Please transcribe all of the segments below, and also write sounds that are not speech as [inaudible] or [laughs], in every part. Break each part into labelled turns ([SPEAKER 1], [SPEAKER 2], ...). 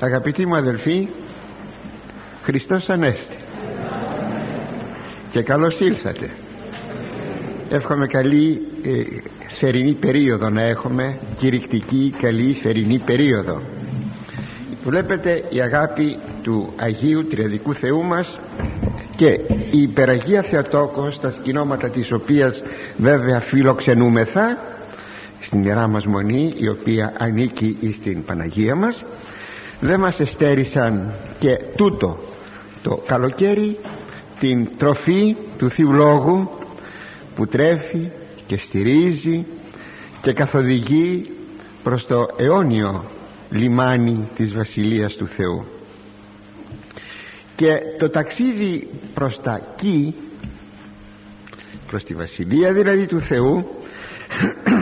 [SPEAKER 1] Αγαπητοί μου αδελφοί Χριστός Ανέστη. Και καλώς ήλθατε. Εύχομαι καλή ε, θερινή περίοδο να έχουμε κηρυκτική καλή θερινή περίοδο. Βλέπετε η αγάπη του Αγίου Τριαδικού Θεού μας και η υπεραγία Θεοτόκος τα σκηνώματα της οποίας βέβαια φιλοξενούμεθα στην Ιερά μας Μονή η οποία ανήκει στην Παναγία μας δεν μας εστέρισαν και τούτο το καλοκαίρι την τροφή του Θείου Λόγου που τρέφει και στηρίζει και καθοδηγεί προς το αιώνιο λιμάνι της Βασιλείας του Θεού. Και το ταξίδι προς τα εκεί προς τη Βασιλεία δηλαδή του Θεού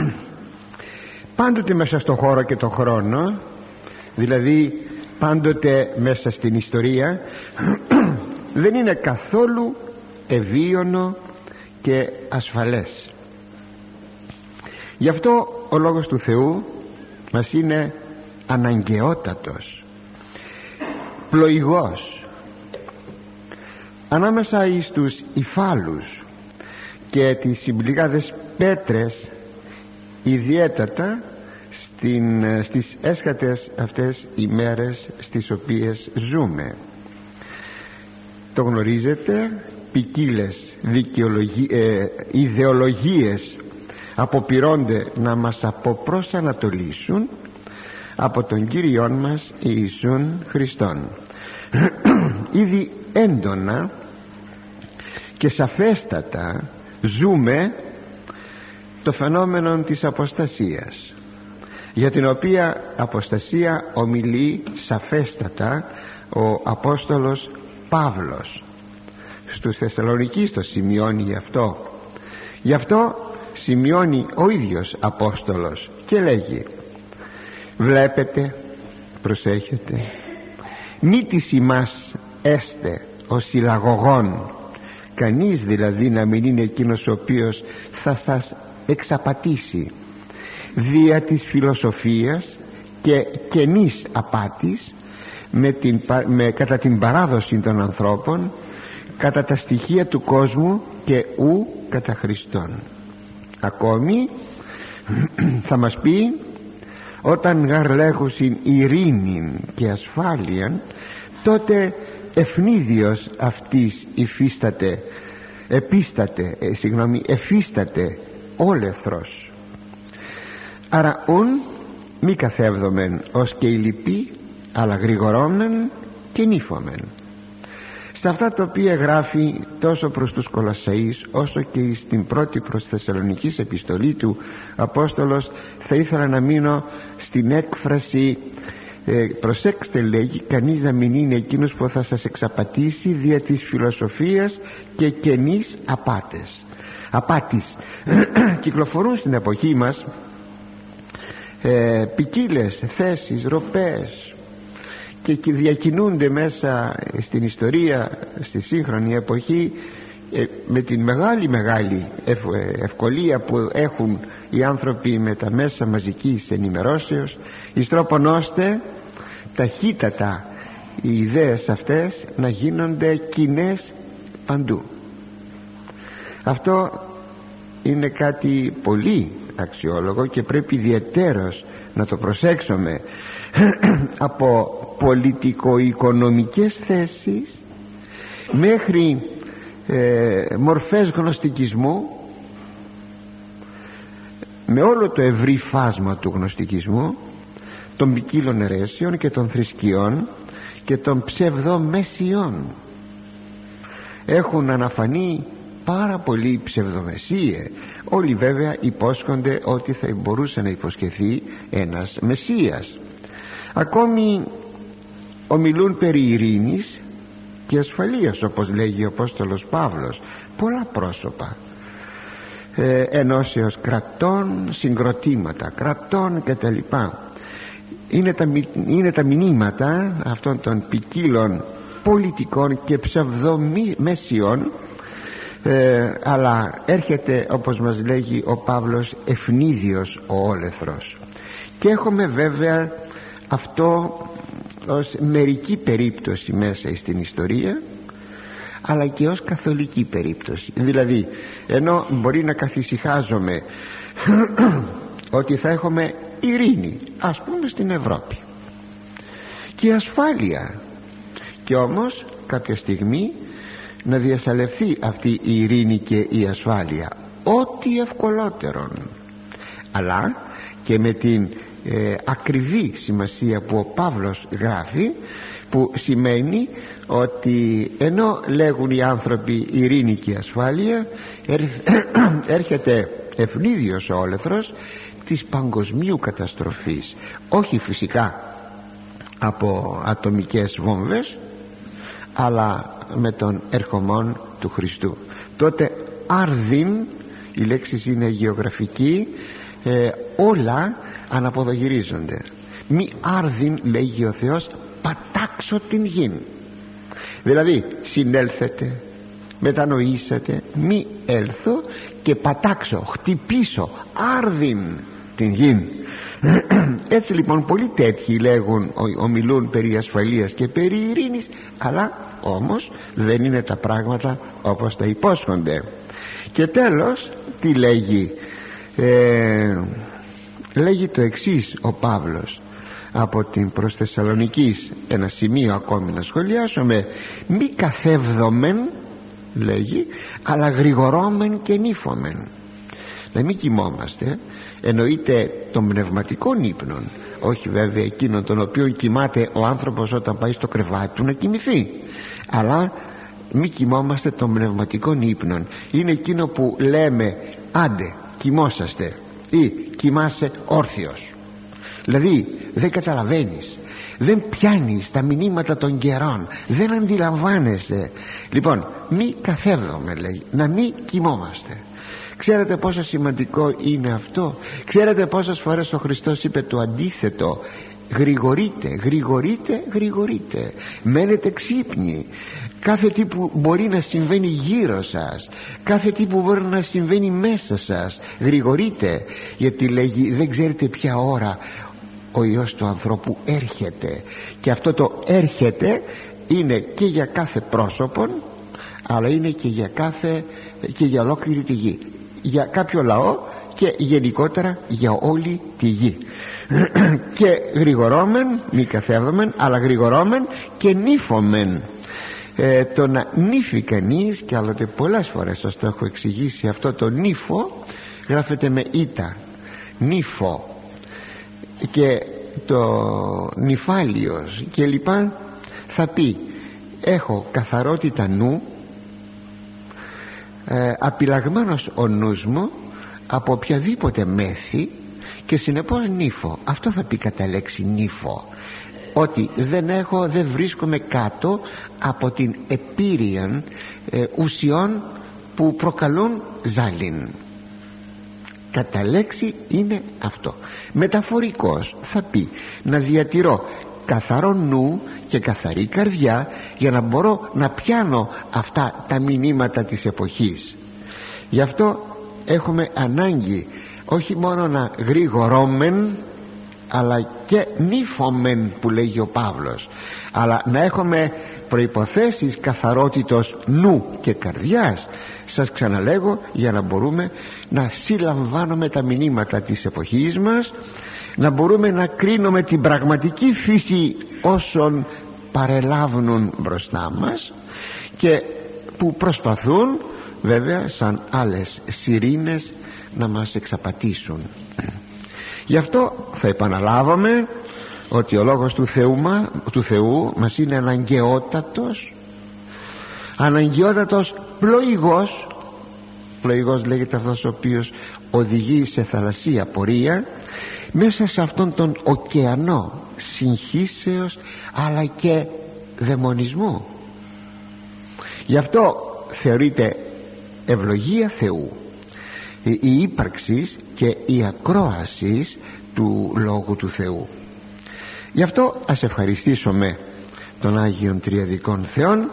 [SPEAKER 1] [clears throat] πάντοτε μέσα στο χώρο και το χρόνο δηλαδή πάντοτε μέσα στην ιστορία [clears throat] δεν είναι καθόλου ευίωνο και ασφαλές. Γι' αυτό ο Λόγος του Θεού μας είναι αναγκαιότατος πλοηγός ανάμεσα εις τους υφάλους και τις συμπληγάδες πέτρες ιδιαίτερα στην, στις έσχατες αυτές ημέρες στις οποίες ζούμε. Το γνωρίζετε ποικίλες ε, ιδεολογίες αποπειρώνται να μας αποπροσανατολίσουν από τον Κύριόν μας Ιησούν Χριστόν. [clears throat] Ήδη έντονα και σαφέστατα ζούμε το φαινόμενο της αποστασίας για την οποία αποστασία ομιλεί σαφέστατα ο Απόστολος Παύλος. Στους Θεσσαλονικείς το σημειώνει γι' αυτό. Γι' αυτό σημειώνει ο ίδιος Απόστολος και λέγει βλέπετε προσέχετε μη της ημάς έστε ο συλλαγωγών κανείς δηλαδή να μην είναι εκείνος ο οποίος θα σας εξαπατήσει δια της φιλοσοφίας και κενής απάτης με την, με, κατά την παράδοση των ανθρώπων κατά τα στοιχεία του κόσμου και ου κατά Χριστόν. Ακόμη [clears throat] θα μας πει όταν γαρλέχουσιν ειρήνην και ασφάλειαν τότε ευνίδιος αυτής υφίσταται επίσταται ε, συγγνώμη εφίσταται όλεθρος άρα ουν μη καθεύδομεν ως και η λυπή αλλά γρηγορόμεν και νύφομεν σε αυτά τα οποία γράφει τόσο προς τους Κολασσαείς όσο και στην πρώτη προς Θεσσαλονικής επιστολή του Απόστολος θα ήθελα να μείνω στην έκφραση ε, προσέξτε λέγει κανείς να μην είναι εκείνος που θα σας εξαπατήσει δια της φιλοσοφίας και κενής απάτες απάτης. [clears throat] Κυκλοφορούν στην εποχή μας ε, ποικίλες θέσεις, ροπές και διακινούνται μέσα στην ιστορία στη σύγχρονη εποχή ε, με την μεγάλη μεγάλη ε, ευκολία που έχουν οι άνθρωποι με τα μέσα μαζικής ενημερώσεως εις τρόπον ώστε ταχύτατα οι ιδέες αυτές να γίνονται κοινές παντού. Αυτό είναι κάτι πολύ αξιόλογο και πρέπει ιδιαιτέρως να το προσέξουμε [clears throat] από πολιτικο-οικονομικές θέσεις μέχρι ε, μορφές γνωστικισμού με όλο το ευρύ φάσμα του γνωστικισμού των ποικίλων αιρέσεων και των θρησκειών και των ψευδομεσιών. Έχουν αναφανεί πάρα πολύ ψευδομεσίες. Όλοι βέβαια υπόσχονται ότι θα μπορούσε να υποσχεθεί ένας Μεσσίας. Ακόμη ομιλούν περί ειρήνης και ασφαλείας όπως λέγει ο Απόστολος Παύλος. Πολλά πρόσωπα ε, ενώσεως κρατών συγκροτήματα κρατών κτλ. Είναι τα, είναι τα μηνύματα αυτών των ποικίλων πολιτικών και ψευδομέσιων ε, αλλά έρχεται όπως μας λέγει ο Παύλος ευνίδιος ο όλεθρος. Και έχουμε βέβαια αυτό ως μερική περίπτωση μέσα στην ιστορία αλλά και ως καθολική περίπτωση. Δηλαδή ενώ μπορεί να καθησυχάζομαι [clears throat] ότι θα έχουμε ειρήνη ας πούμε στην Ευρώπη και ασφάλεια και όμως κάποια στιγμή να διασαλευθεί αυτή η ειρήνη και η ασφάλεια ό,τι ευκολότερον. Αλλά και με την ε, ακριβή σημασία που ο Παύλος γράφει που σημαίνει ότι ενώ λέγουν οι άνθρωποι ειρήνη και ασφάλεια [coughs] έρχεται ευνίδιος ο όλεθρος της παγκοσμίου καταστροφής όχι φυσικά από ατομικές βόμβες αλλά με τον ερχομόν του Χριστού. Τότε άρδιν η λέξη είναι γεωγραφική ε, όλα αναποδογυρίζονται μη άρδιν λέγει ο Θεός πατάξω την γη δηλαδή συνέλθετε μετανοήσατε μη έλθω και πατάξω χτυπήσω άρδιν την γη έτσι λοιπόν πολλοί τέτοιοι λέγουν ομιλούν περί ασφαλείας και περί ειρήνης αλλά όμως δεν είναι τα πράγματα όπως τα υπόσχονται. Και τέλος τι λέγει ε, λέγει το εξής ο Παύλος από την προς Θεσσαλονικής ένα σημείο ακόμη να σχολιάσουμε. Μη καθεύδομεν λέγει αλλά γρηγορόμεν και νύφομεν να μην κοιμόμαστε. Εννοείται των πνευματικών ύπνων όχι βέβαια εκείνων των οποίων κοιμάται ο άνθρωπος όταν πάει στο κρεβάτι του να κοιμηθεί αλλά μη κοιμόμαστε των πνευματικών ύπνων. Είναι εκείνο που λέμε άντε κοιμόσαστε ή κοιμάσαι όρθιος δηλαδή δεν καταλαβαίνεις. Δεν πιάνεις τα μηνύματα των καιρών. Δεν αντιλαμβάνεσαι. Λοιπόν μη καθέβδομαι λέει να μη κοιμόμαστε. Ξέρετε πόσο σημαντικό είναι αυτό; Ξέρετε πόσες φορές ο Χριστός είπε το αντίθετο; Γρηγορείτε, γρηγορείτε, γρηγορείτε. Μένετε ξύπνοι. Κάθε τι που μπορεί να συμβαίνει γύρω σας κάθε τι που μπορεί να συμβαίνει μέσα σας γρηγορείτε. Γιατί λέγει δεν ξέρετε ποια ώρα ο Υιός του ανθρώπου έρχεται. Και αυτό το έρχεται είναι και για κάθε πρόσωπον αλλά είναι και για κάθε και για ολόκληρη τη γη. Για κάποιο λαό και γενικότερα για όλη τη γη [coughs] και γρηγορόμεν μη καθέβδομεν αλλά γρηγορόμεν και νύφομεν. Ε, το να νύφει κανείς και άλλοτε πολλές φορές σας το έχω εξηγήσει αυτό το νύφο γράφεται με ήττα. Νύφο. Και το νυφάλιος και λοιπά θα πει έχω καθαρότητα νου ε, απειλαγμένος ο νους μου από οποιαδήποτε μέθη και συνεπώς νύφο αυτό θα πει κατά λέξη νύφο ότι δεν έχω δεν βρίσκομαι κάτω από την επίρρεια ε, ουσιών που προκαλούν ζάλιν κατά λέξη είναι αυτό. Μεταφορικός θα πει να διατηρώ καθαρό νου και καθαρή καρδιά για να μπορώ να πιάνω αυτά τα μηνύματα της εποχής. Γι' αυτό έχουμε ανάγκη όχι μόνο να γρήγορώμεν αλλά και νύφομεν που λέγει ο Παύλος. Αλλά να έχουμε προϋποθέσεις καθαρότητος νου και καρδιάς. Σας ξαναλέγω για να μπορούμε να συλλαμβάνουμε τα μηνύματα της εποχής μας να μπορούμε να κρίνουμε την πραγματική φύση όσων παρελάβουν μπροστά μας και που προσπαθούν βέβαια σαν άλλες σιρήνες να μας εξαπατήσουν. Γι' αυτό θα επαναλάβαμε ότι ο λόγος του Θεού, του Θεού μας είναι αναγκαιότατος αναγκαιότατος πλοηγός πλοηγός λέγεται αυτός ο οποίος οδηγεί σε θαλασσία πορεία μέσα σε αυτόν τον ωκεανό συγχύσεως αλλά και δαιμονισμού. Γι' αυτό θεωρείται ευλογία Θεού η ύπαρξης και η ακρόασης του Λόγου του Θεού. Γι' αυτό ας ευχαριστήσουμε τον Άγιον Τριαδικών Θεών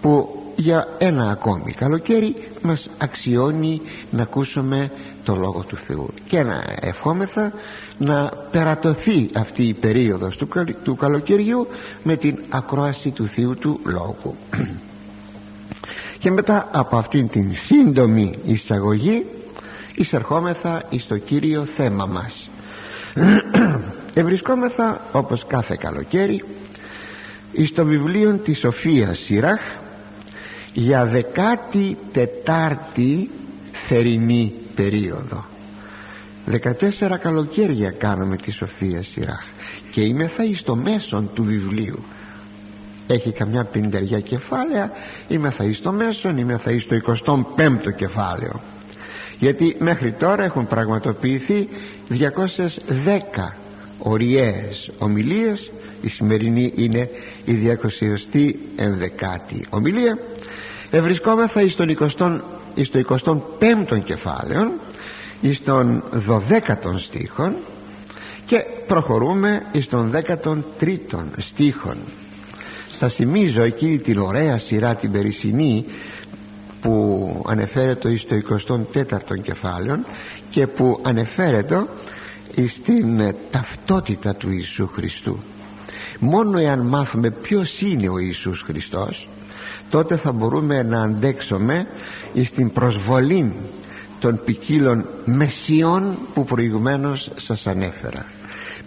[SPEAKER 1] που για ένα ακόμη καλοκαίρι μας αξιώνει να ακούσουμε το Λόγο του Θεού. Και να ευχόμεθα να περατωθεί αυτή η περίοδος του, του καλοκαιριού με την ακρόαση του Θεού του Λόγου. [clears throat] Και μετά από αυτήν την σύντομη εισαγωγή εισερχόμεθα εις το κύριο θέμα μας. [clears throat] Ευρισκόμεθα όπως κάθε καλοκαίρι εις το βιβλίο της Σοφίας Σιράχ για δεκάτη τετάρτη θερινή περίοδο. 14 καλοκαίρια κάνουμε τη Σοφία Σιράχ και είμαι θα εις το μέσον του βιβλίου. Έχει καμιά πιντεριά κεφάλαια είμαι θα εις το μέσον είμαι θα εις το 25ο κεφάλαιο γιατί μέχρι τώρα έχουν πραγματοποιηθεί 210 ωριαίες ομιλίες. Η σημερινή είναι η 211η ομιλία. Ευρισκόμεθα εις, τον 20, εις το 25ο κεφάλαιο εις τον 12ο στίχον και προχωρούμε εις τον 13ο στίχον. Θα θυμίζω εκείνη την ωραία σειρά την περισσυνή που ανεφέρεται εις το 24ο κεφάλαιο και που ανεφέρεται στην ταυτότητα του Ιησού Χριστού. Μόνο εάν μάθουμε ποιος είναι ο Ιησούς Χριστός τότε θα μπορούμε να αντέξουμε στην προσβολή των ποικίλων μεσιών που προηγουμένως σας ανέφερα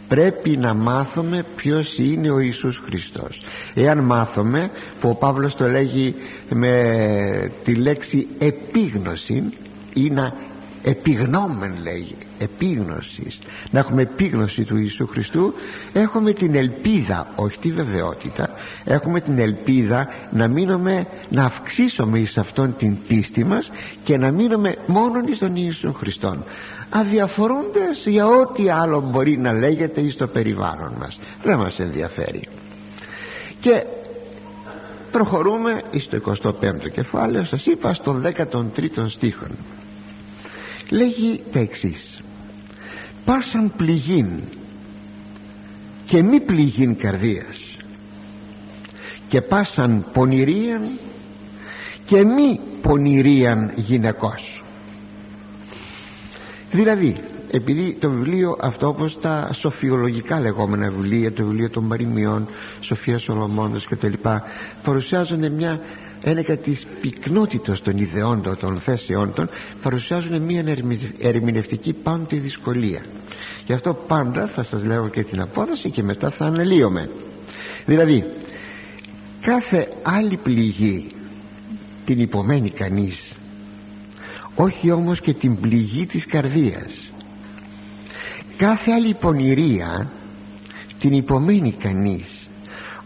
[SPEAKER 1] πρέπει να μάθουμε ποιος είναι ο Ιησούς Χριστός. Εάν μάθουμε που ο Παύλος το λέγει με τη λέξη επίγνωση ή να επιγνώμεν λέγει επίγνωσης να έχουμε επίγνωση του Ιησού Χριστού έχουμε την ελπίδα όχι τη βεβαιότητα έχουμε την ελπίδα να μείνουμε να αυξήσουμε εις αυτόν την πίστη μας και να μείνουμε μόνον εις τον Ιησού Χριστόν αδιαφορούντες για ό,τι άλλο μπορεί να λέγεται εις το περιβάλλον μας. Δεν μας ενδιαφέρει. Και προχωρούμε εις το 25ο κεφάλαιο σας είπα στον 13ο στίχον. Λέγει τα εξής. Πάσαν πληγήν και μη πληγήν καρδίας και πάσαν πονηρίαν και μη πονηρίαν γυναικός δηλαδή επειδή το βιβλίο αυτό όπως τα σοφιολογικά λεγόμενα βιβλία το βιβλίο των παροιμιών Σοφία Σολομώντας και τα λοιπά παρουσιάζουν μια ένεκα της πυκνότητας των ιδεών των θέσεών των παρουσιάζουν μια ερμηνευτική πάντοτε δυσκολία. Γι' αυτό πάντα θα σας λέω και την απόδοση και μετά θα αναλύομαι. Δηλαδή κάθε άλλη πληγή την υπομένει κανείς όχι όμως και την πληγή της καρδίας. Κάθε άλλη πονηρία την υπομένει κανείς.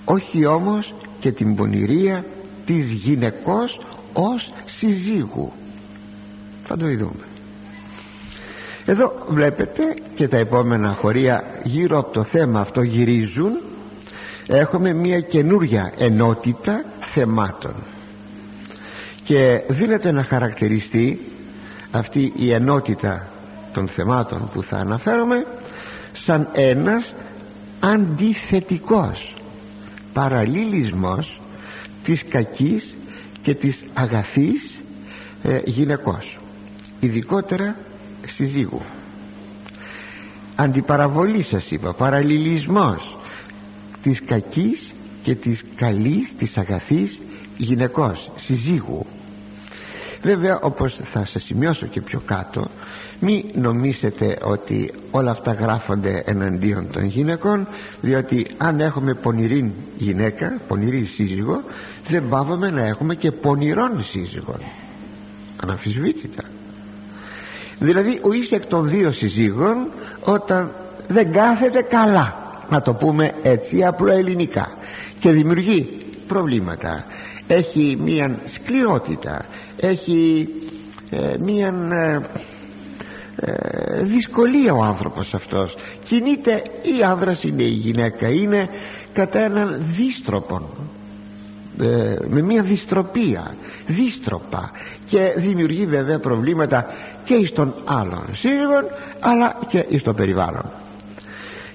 [SPEAKER 1] Όχι όμως και την πονηρία της γυναικός ως συζύγου. Θα το ειδούμε εδώ βλέπετε και τα επόμενα χωρία γύρω από το θέμα αυτό γυρίζουν. Έχουμε μια καινούρια ενότητα θεμάτων. Και δίνεται να χαρακτηριστεί αυτή η ενότητα των θεμάτων που θα αναφέρομαι σαν ένας αντιθετικός παραλληλισμός της κακής και της αγαθής ε, γυναικός ειδικότερα συζύγου. Αντιπαραβολή σας είπα παραλληλισμός της κακής και της καλής της αγαθής γυναικός συζύγου βέβαια όπως θα σας σημειώσω και πιο κάτω μη νομίσετε ότι όλα αυτά γράφονται εναντίον των γυναικών διότι αν έχουμε πονηρή γυναίκα πονηρή σύζυγο δεν πάβουμε να έχουμε και πονηρών σύζυγων. Αναμφισβήτητα. Δηλαδή ο εις εκ των δύο συζύγων όταν δεν κάθεται καλά να το πούμε έτσι απλό ελληνικά και δημιουργεί προβλήματα έχει μία σκληρότητα έχει ε, μία ε, ε, δυσκολία ο άνθρωπος αυτός. Κινείται ή άνδρας είναι η γυναίκα είναι κατά έναν δίστροπον ε, με μια δυστροπία δίστροπα. Και δημιουργεί βέβαια προβλήματα και εις των άλλων σύζυγων αλλά και εις το περιβάλλον.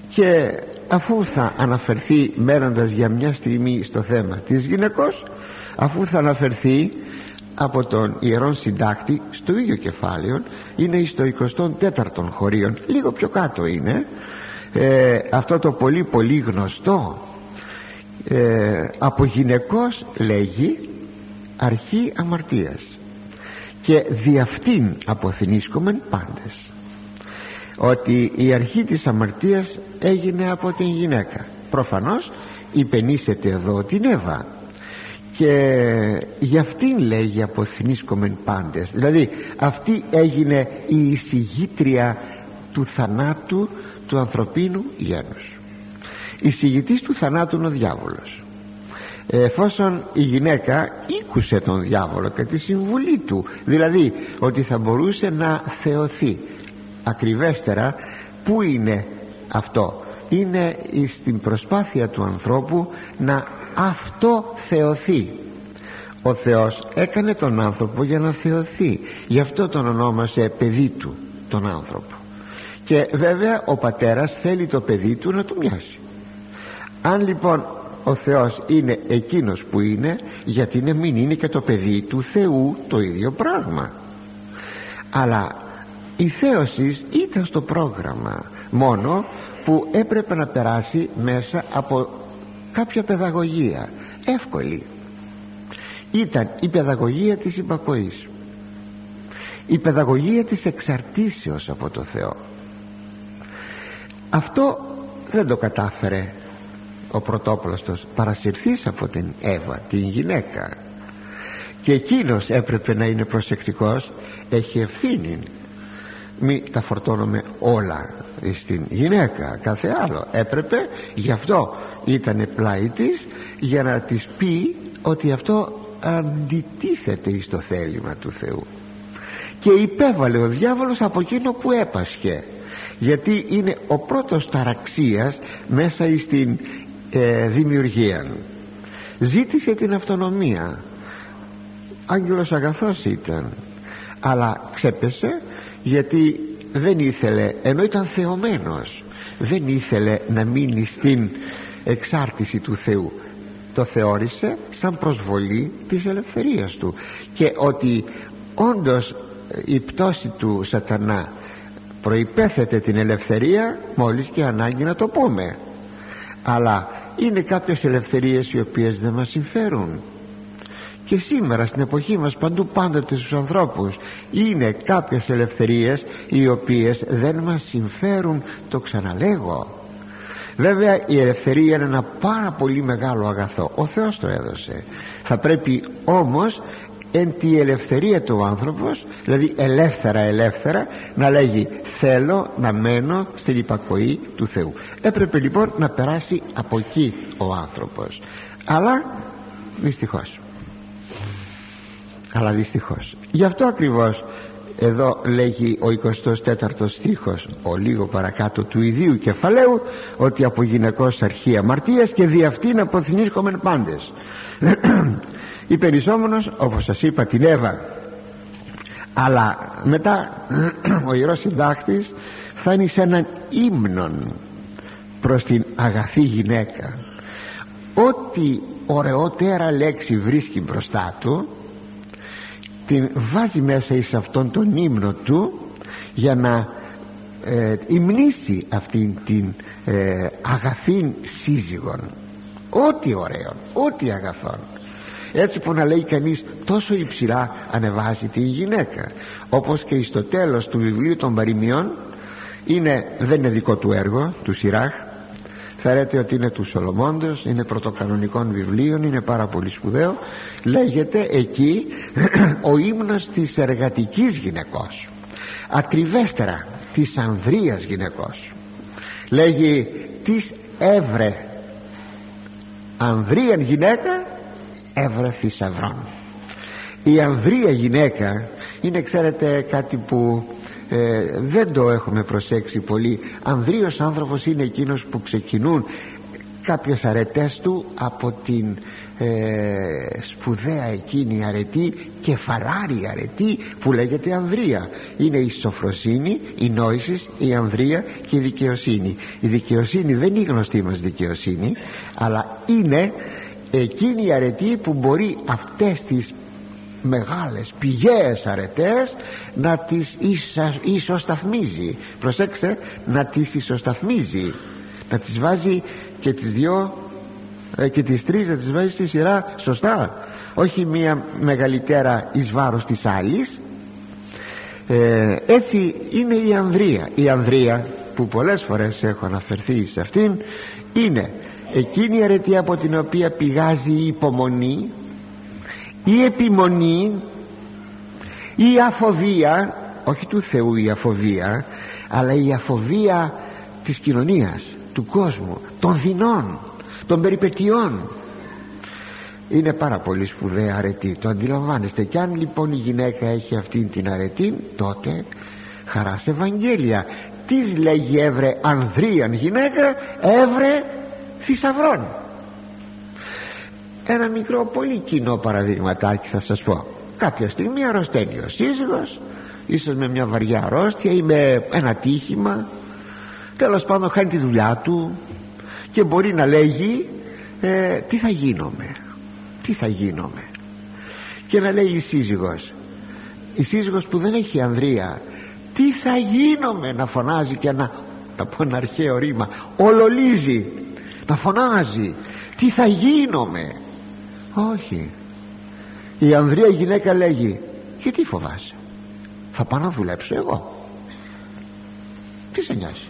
[SPEAKER 1] Και αφού θα αναφερθεί μένοντας για μια στιγμή στο θέμα της γυναικός αφού θα αναφερθεί από τον Ιερόν Συντάκτη στο ίδιο κεφάλαιο είναι στο 24ο χωρίον λίγο πιο κάτω είναι ε, αυτό το πολύ πολύ γνωστό ε, από γυναικός λέγει αρχή αμαρτίας και δι' αυτήν αποθυνίσκομεν πάντες ότι η αρχή της αμαρτίας έγινε από την γυναίκα. Προφανώς υπενήσεται εδώ την Εύα και γι' αυτήν λέγει αποθυνίσκομεν πάντες. Δηλαδή αυτή έγινε η εισηγήτρια του θανάτου του ανθρωπίνου γένους. Εισηγητής του θανάτου είναι ο διάβολος. Εφόσον η γυναίκα ήκουσε τον διάβολο και τη συμβουλή του δηλαδή ότι θα μπορούσε να θεωθεί. Ακριβέστερα πού είναι αυτό; Είναι στην προσπάθεια του ανθρώπου να αυτό θεωθεί ο Θεός έκανε τον άνθρωπο για να θεωθεί. Γι' αυτό τον ονόμασε παιδί του τον άνθρωπο. Και βέβαια ο πατέρας θέλει το παιδί του να του μοιάσει. Αν λοιπόν ο Θεός είναι εκείνος που είναι γιατί να μην είναι και το παιδί του Θεού το ίδιο πράγμα. Αλλά η θέωσης ήταν στο πρόγραμμα μόνο που έπρεπε να περάσει μέσα από κάποια παιδαγωγία. Εύκολη. Ήταν η παιδαγωγία της υπακοής. Η παιδαγωγία της εξαρτήσεως από το Θεό. Αυτό δεν το κατάφερε ο πρωτόπλαστος. Παρασυρθείς από την Εύα την γυναίκα. Και εκείνος έπρεπε να είναι προσεκτικός. Έχει ευθύνη. Μη τα φορτώνουμε όλα στην γυναίκα. Κάθε άλλο έπρεπε. Γι' αυτό ήταν πλάι της για να της πει ότι αυτό αντιτίθεται στο θέλημα του Θεού. Και υπέβαλε ο διάβολος από εκείνο που έπασχε γιατί είναι ο πρώτος ταραξίας μέσα στην ε, δημιουργία ζήτησε την αυτονομία. Άγγελος αγαθός ήταν αλλά ξέπεσε γιατί δεν ήθελε ενώ ήταν θεωμένος δεν ήθελε να μείνει στην εξάρτηση του Θεού. Το θεώρησε σαν προσβολή της ελευθερίας του. Και ότι όντως η πτώση του σατανά προϋπέθεται την ελευθερία μόλις και ανάγκη να το πούμε. Αλλά είναι κάποιες ελευθερίες οι οποίες δεν μας συμφέρουν. Και σήμερα στην εποχή μας παντού πάντοτε στους ανθρώπους είναι κάποιες ελευθερίες οι οποίες δεν μας συμφέρουν το ξαναλέγω βέβαια η ελευθερία είναι ένα πάρα πολύ μεγάλο αγαθό. Ο Θεός το έδωσε. Θα πρέπει όμως εν τη ελευθερία του άνθρωπος δηλαδή ελεύθερα ελεύθερα να λέγει θέλω να μένω στην υπακοή του Θεού έπρεπε λοιπόν να περάσει από εκεί ο άνθρωπος. Αλλά δυστυχώς. Αλλά δυστυχώς. Γι' αυτό ακριβώς εδώ λέγει ο 24ο στίχος ο λίγο παρακάτω του ιδίου κεφαλαίου ότι από γυναικός αρχή αμαρτίας και δι' αυτήν αποθυνίσκομεν πάντες [clears throat] υπερισόμενος όπως σας είπα την Εύα αλλά μετά [clears throat] ο Ιερός Συντάκτης φτάνει σε έναν ύμνον προς την αγαθή γυναίκα. Ό,τι ωραιότερα λέξη βρίσκει μπροστά του την βάζει μέσα εις αυτόν τον ύμνο του για να ε, υμνήσει αυτήν την ε, αγαθήν σύζυγον. Ό,τι ωραίο ό,τι αγαθόν. Έτσι που να λέει κανείς τόσο υψηλά ανεβάζει τη γυναίκα. Όπως και στο τέλος του βιβλίου των παροιμιών είναι, δεν είναι δικό του έργο του Σιράχ φέρετε ότι είναι του Σολομώντος είναι πρωτοκανονικών βιβλίων είναι πάρα πολύ σπουδαίο. Λέγεται εκεί [clears throat] ο ύμνος της εργατικής γυναικός. Ακριβέστερα της ανδρείας γυναικός. Λέγει της έβρε ανδρείαν γυναίκα έβρε θησαυρών η ανδρεία γυναίκα είναι ξέρετε κάτι που ε, δεν το έχουμε προσέξει πολύ. Ανδρείος άνθρωπος είναι εκείνος που ξεκινούν κάποιες αρετές του από την ε, σπουδαία εκείνη αρετή κεφαλάρη αρετή που λέγεται ανδρεία. Είναι η σοφροσύνη, η νόησης, η ανδρεία και η δικαιοσύνη. Η δικαιοσύνη δεν είναι η γνωστή μας δικαιοσύνη αλλά είναι εκείνη η αρετή που μπορεί αυτές τις μεγάλες πηγαίες αρετές να τις ίσα, ισοσταθμίζει. Προσέξτε να τις ισοσταθμίζει. Να τις βάζει και τις δυο ε, και τις τρεις να τις βάζει στη σειρά σωστά. Όχι μία μεγαλύτερα εις βάρος της άλλης. Ε, έτσι είναι η Ανδρία η Ανδρία που πολλές φορές έχω αναφερθεί σε αυτήν είναι εκείνη η αρετή από την οποία πηγάζει η υπομονή η επιμονή η αφοβία όχι του Θεού η αφοβία αλλά η αφοβία της κοινωνίας του κόσμου των δεινών των περιπετειών. Είναι πάρα πολύ σπουδαία αρετή το αντιλαμβάνεστε. Και αν λοιπόν η γυναίκα έχει αυτήν την αρετή τότε χαρά σε Ευαγγέλια. Τι λέγει έβρε ανδρίαν γυναίκα έβρε θησαυρών ένα μικρό πολύ κοινό παραδειγματάκι θα σας πω. Κάποια στιγμή αρρωσταίνει ο σύζυγος ίσως με μια βαριά αρρώστια ή με ένα τύχημα. Τέλος πάντων χάνει τη δουλειά του και μπορεί να λέγει ε, τι θα γίνομαι τι θα γίνομαι και να λέει η σύζυγος η σύζυγος που δεν έχει ανδρεία τι θα γίνομαι να φωνάζει και να να πω ένα αρχαίο ρήμα ολολίζει να φωνάζει τι θα γίνομαι όχι. Η ανδρεία γυναίκα λέγει γιατί φοβάσαι; Θα πάω να δουλέψω εγώ τι σε νοιάζει;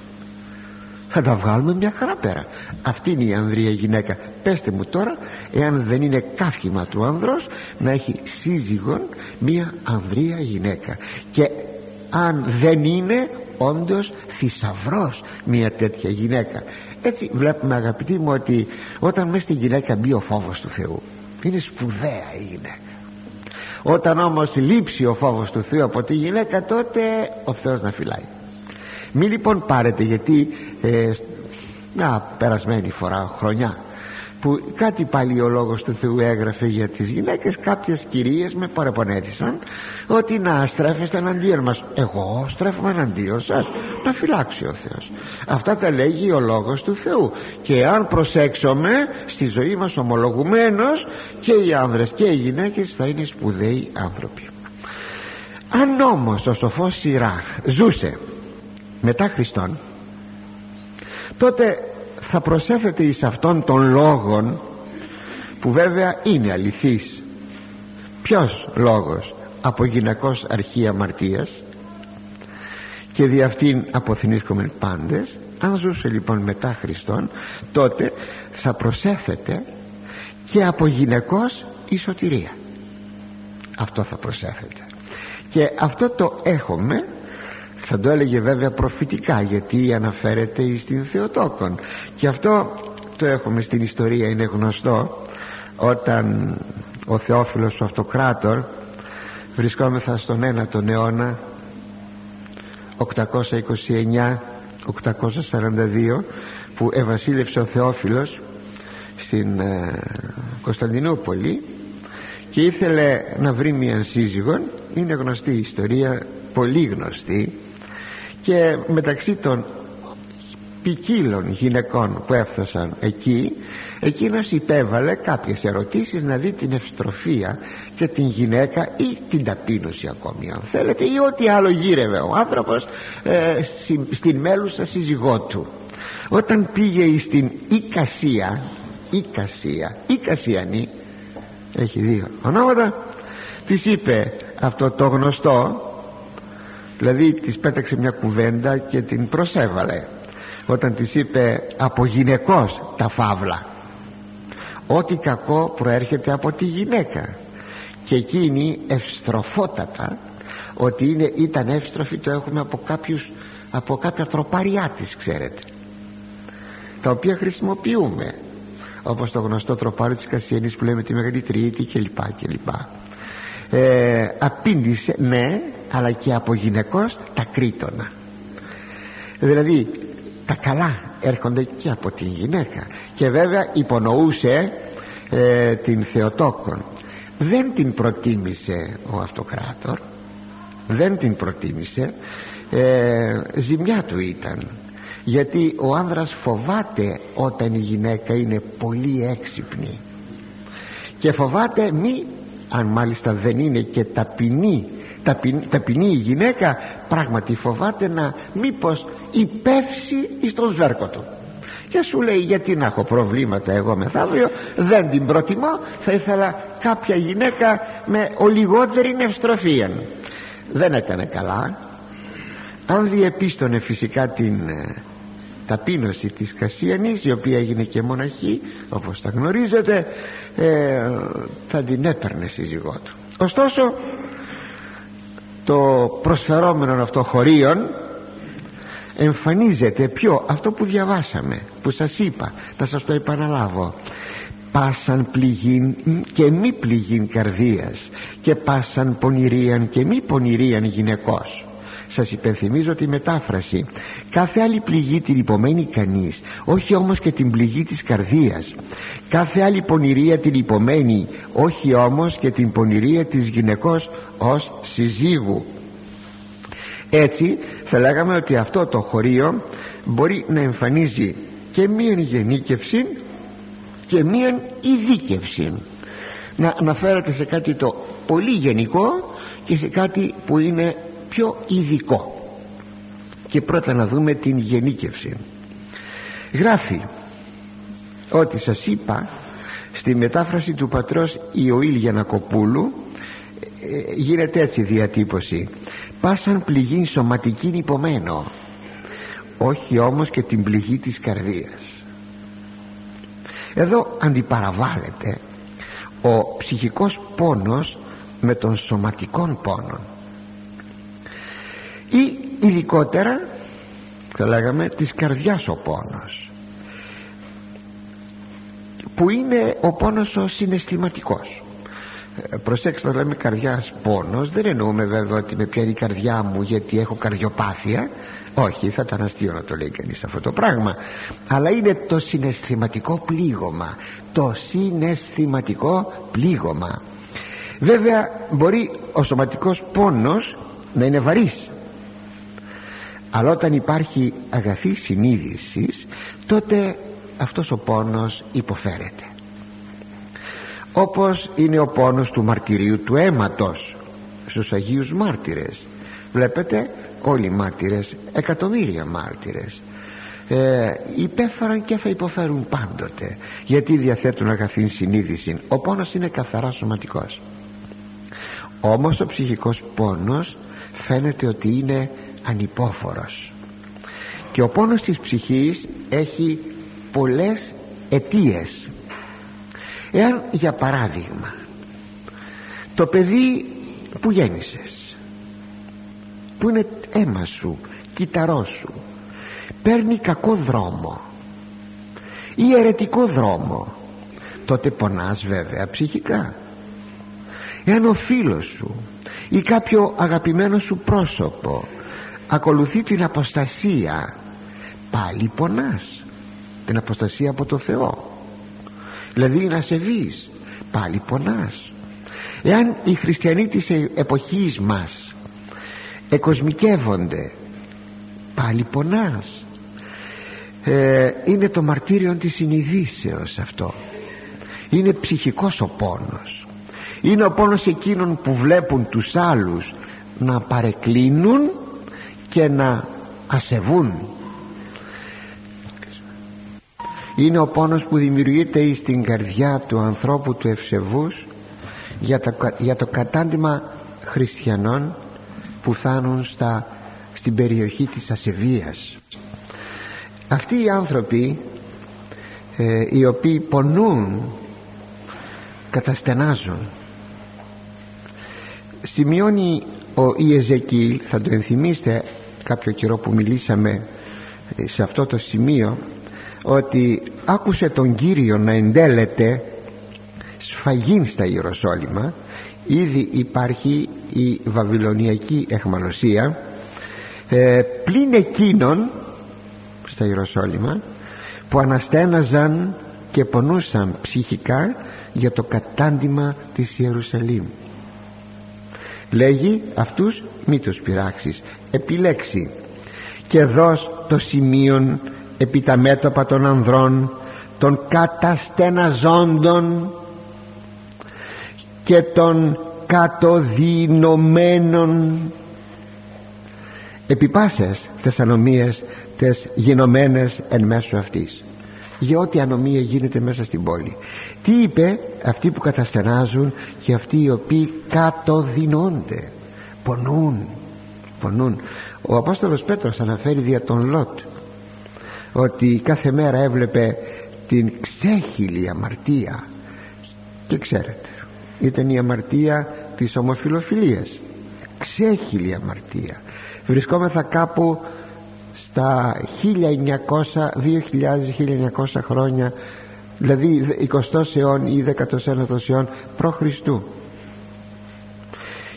[SPEAKER 1] Θα τα βγάλουμε μια χαρά πέρα. Αυτή είναι η ανδρεία γυναίκα. Πέστε μου τώρα εάν δεν είναι κάφημα του άνδρος να έχει σύζυγον μια ανδρεία γυναίκα. Και αν δεν είναι όντως θησαυρός μια τέτοια γυναίκα. Έτσι βλέπουμε αγαπητοί μου ότι όταν μέσα στη γυναίκα μπει ο φόβος του Θεού είναι σπουδαία η γυναίκα όταν όμως λείψει ο φόβος του Θεού από τη γυναίκα τότε ο Θεός να φυλάει. Μη λοιπόν πάρετε γιατί ε, μια περασμένη φορά χρονιά που κάτι πάλι ο λόγος του Θεού έγραφε για τις γυναίκες κάποιες κυρίες με παραπονέτησαν ότι να στρέφεστε εναντίον μας. Εγώ στρέφομαι εναντίον σας. Να φυλάξει ο Θεός. Αυτά τα λέγει ο λόγος του Θεού. Και αν προσέξουμε στη ζωή μας ομολογουμένως και οι άνδρες και οι γυναίκες θα είναι σπουδαίοι άνθρωποι. Αν όμως ο σοφός Σιράχ ζούσε μετά Χριστόν τότε θα προσέθεται εις αυτών των λόγων που βέβαια είναι αληθής. Ποιος λόγος; Από γυναικός αρχή αμαρτίας και δι' αυτήν αποθυνίσκομεν πάντες. Αν ζούσε λοιπόν μετά Χριστόν τότε θα προσέθεται και από γυναικός η σωτηρία. Αυτό θα προσέθεται και αυτό το έχουμε θα το έλεγε βέβαια προφητικά γιατί αναφέρεται στην Θεοτόκον. Και αυτό το έχουμε στην ιστορία είναι γνωστό όταν ο Θεόφιλος ο Αυτοκράτορ βρισκόμεθα στον 1ο αιώνα 829-842 που ευασίλευσε ο Θεόφιλος στην ε, Κωνσταντινούπολη και ήθελε να βρει μια σύζυγον. Είναι γνωστή η ιστορία πολύ γνωστή. Και μεταξύ των ποικίλων γυναικών που έφτασαν εκεί εκείνος υπέβαλε κάποιες ερωτήσεις να δει την ευστροφία και την γυναίκα ή την ταπείνωση ακόμη αν θέλετε ή ό,τι άλλο γύρευε ο άνθρωπος ε, στην μέλουσα σύζυγό του. Όταν πήγε στην Ικασία Ικασία Ικασιανή έχει δύο ονόματα της είπε αυτό το γνωστό δηλαδή της πέταξε μια κουβέντα και την προσέβαλε όταν της είπε από γυναικός τα φαύλα ό,τι κακό προέρχεται από τη γυναίκα. Και εκείνη ευστροφότατα ότι είναι, ήταν εύστροφη το έχουμε από κάποιους από κάποια τροπάριά της ξέρετε. Τα οποία χρησιμοποιούμε όπως το γνωστό τροπάρι της Κασιανής που λέμε τη Μεγάλη Τρίτη κλπ κλπ ε, απήντησε ναι αλλά και από γυναικός τα κρίτωνα δηλαδή τα καλά έρχονται και από την γυναίκα και βέβαια υπονοούσε ε, την Θεοτόκον δεν την προτίμησε ο αυτοκράτορ. Δεν την προτίμησε. Ε, ζημιά του ήταν. Γιατί ο άνδρας φοβάται όταν η γυναίκα είναι πολύ έξυπνη. Και φοβάται μη αν μάλιστα δεν είναι και ταπεινή ταπεινή, ταπεινή η γυναίκα πράγματι φοβάται να μήπως υπεύσει εις τον σβέρκο του και σου λέει γιατί να έχω προβλήματα εγώ μεθαύριο δεν την προτιμώ θα ήθελα κάποια γυναίκα με ολιγότερη ευστροφία δεν έκανε καλά. Αν διεπίστωνε φυσικά την ε, ταπείνωση της Κασίανης η οποία έγινε και μοναχή όπως τα γνωρίζετε ε, θα την έπαιρνε σύζυγό του. Ωστόσο το προσφερόμενο αυτό χωρίων εμφανίζεται πιο αυτό που διαβάσαμε που σας είπα. Θα σας το επαναλάβω. Πάσαν πληγήν και μη πληγήν καρδίας και πάσαν πονηρίαν και μη πονηρίαν γυναικός σας υπενθυμίζω τη μετάφραση. Κάθε άλλη πληγή την υπομένει κανείς όχι όμως και την πληγή της καρδίας. Κάθε άλλη πονηρία την υπομένει όχι όμως και την πονηρία της γυναικός ως συζύγου έτσι θα λέγαμε ότι αυτό το χωρίο μπορεί να εμφανίζει και μία γενίκευση και μία ειδίκευση να αναφέρεται σε κάτι το πολύ γενικό και σε κάτι που είναι πιο ειδικό. Και πρώτα να δούμε την γενίκευση. Γράφει ότι σας είπα στη μετάφραση του πατρός Ιωήλ Γιανακοπούλου ε, γίνεται έτσι διατύπωση. Πάσαν πληγήν σωματική υπομένο όχι όμως και την πληγή της καρδίας. Εδώ αντιπαραβάλλεται ο ψυχικός πόνος με τον σωματικών πόνων. Ή ειδικότερα θα λέγαμε της καρδιάς ο πόνος που είναι ο πόνος ο συναισθηματικός. ε, προσέξτε λέμε καρδιάς πόνος δεν εννοούμε βέβαια ότι με πιάνει η καρδιά μου γιατί έχω καρδιοπάθεια. Όχι θα ήταν αστείο να το λέει κανείς αυτό το πράγμα. Αλλά είναι το συναισθηματικό πλήγωμα. Το συναισθηματικό πλήγωμα. Βέβαια μπορεί ο σωματικός πόνος να είναι βαρύς. Αλλά όταν υπάρχει αγαθή συνείδησης τότε αυτός ο πόνος υποφέρεται όπως είναι ο πόνος του μαρτυρίου του αίματος στους Αγίους Μάρτυρες. Βλέπετε όλοι οι μάρτυρες εκατομμύρια μάρτυρες ε, υπέφεραν και θα υποφέρουν πάντοτε γιατί διαθέτουν αγαθή συνείδηση ο πόνος είναι καθαρά σωματικός. Όμως ο ψυχικός πόνος φαίνεται ότι είναι ανυπόφορος. Και ο πόνος της ψυχής έχει πολλές αιτίες εάν για παράδειγμα το παιδί που γέννησες που είναι αίμα σου κύτταρό σου παίρνει κακό δρόμο ή αιρετικό δρόμο τότε πονάς βέβαια ψυχικά. Εάν ο φίλος σου ή κάποιο αγαπημένο σου πρόσωπο ακολουθεί την αποστασία πάλι πονάς. Την αποστασία από το Θεό δηλαδή να σε δεις. Πάλι πονάς. Εάν οι χριστιανοί της εποχής μας εκοσμικεύονται πάλι πονάς. Ε, είναι το μαρτύριο της συνειδήσεως αυτό. Είναι ψυχικός ο πόνος. Είναι ο πόνος εκείνων που βλέπουν τους άλλους να παρεκκλίνουν και να ασεβούν είναι ο πόνος που δημιουργείται στην καρδιά του ανθρώπου του ευσεβούς για το, για το κατάντημα χριστιανών που φτάνουν στα, στην περιοχή της ασεβίας. Αυτοί οι άνθρωποι ε, οι οποίοι πονούν καταστενάζουν. Σημειώνει ο Ιεζεκίλ θα το ενθυμίστε κάποιο καιρό που μιλήσαμε ε, σε αυτό το σημείο ότι άκουσε τον Κύριο να εντέλεται σφαγήν στα Ιεροσόλυμα. Ήδη υπάρχει η βαβυλωνιακή εχμαλωσία. Ε, πλην εκείνων στα Ιεροσόλυμα που αναστέναζαν και πονούσαν ψυχικά για το κατάντημα της Ιερουσαλήμ. Λέγει αυτούς μη τους πειράξεις. Επιλέξει και δώσ το σημείον επί τα μέτωπα των ανδρών των καταστεναζόντων και των κατοδυνωμένων. Επιπάσες τες ανομίες τες γινωμένες εν μέσω αυτής. Για ό,τι ανομία γίνεται μέσα στην πόλη. Τι είπε αυτοί που καταστενάζουν και αυτοί οι οποίοι κατοδυνώνται. Πονούν πονούν. Ο Απόστολος Πέτρος αναφέρει δια τον Λότ ότι κάθε μέρα έβλεπε την ξέχυλη αμαρτία. Και ξέρετε ήταν η αμαρτία της ομοφιλοφιλίας. Ξέχυλη αμαρτία. Βρισκόμεθα κάπου στα 1900, 2000, 1900 χρόνια δηλαδή 20 αιών ή 19ο αιών προ Χριστού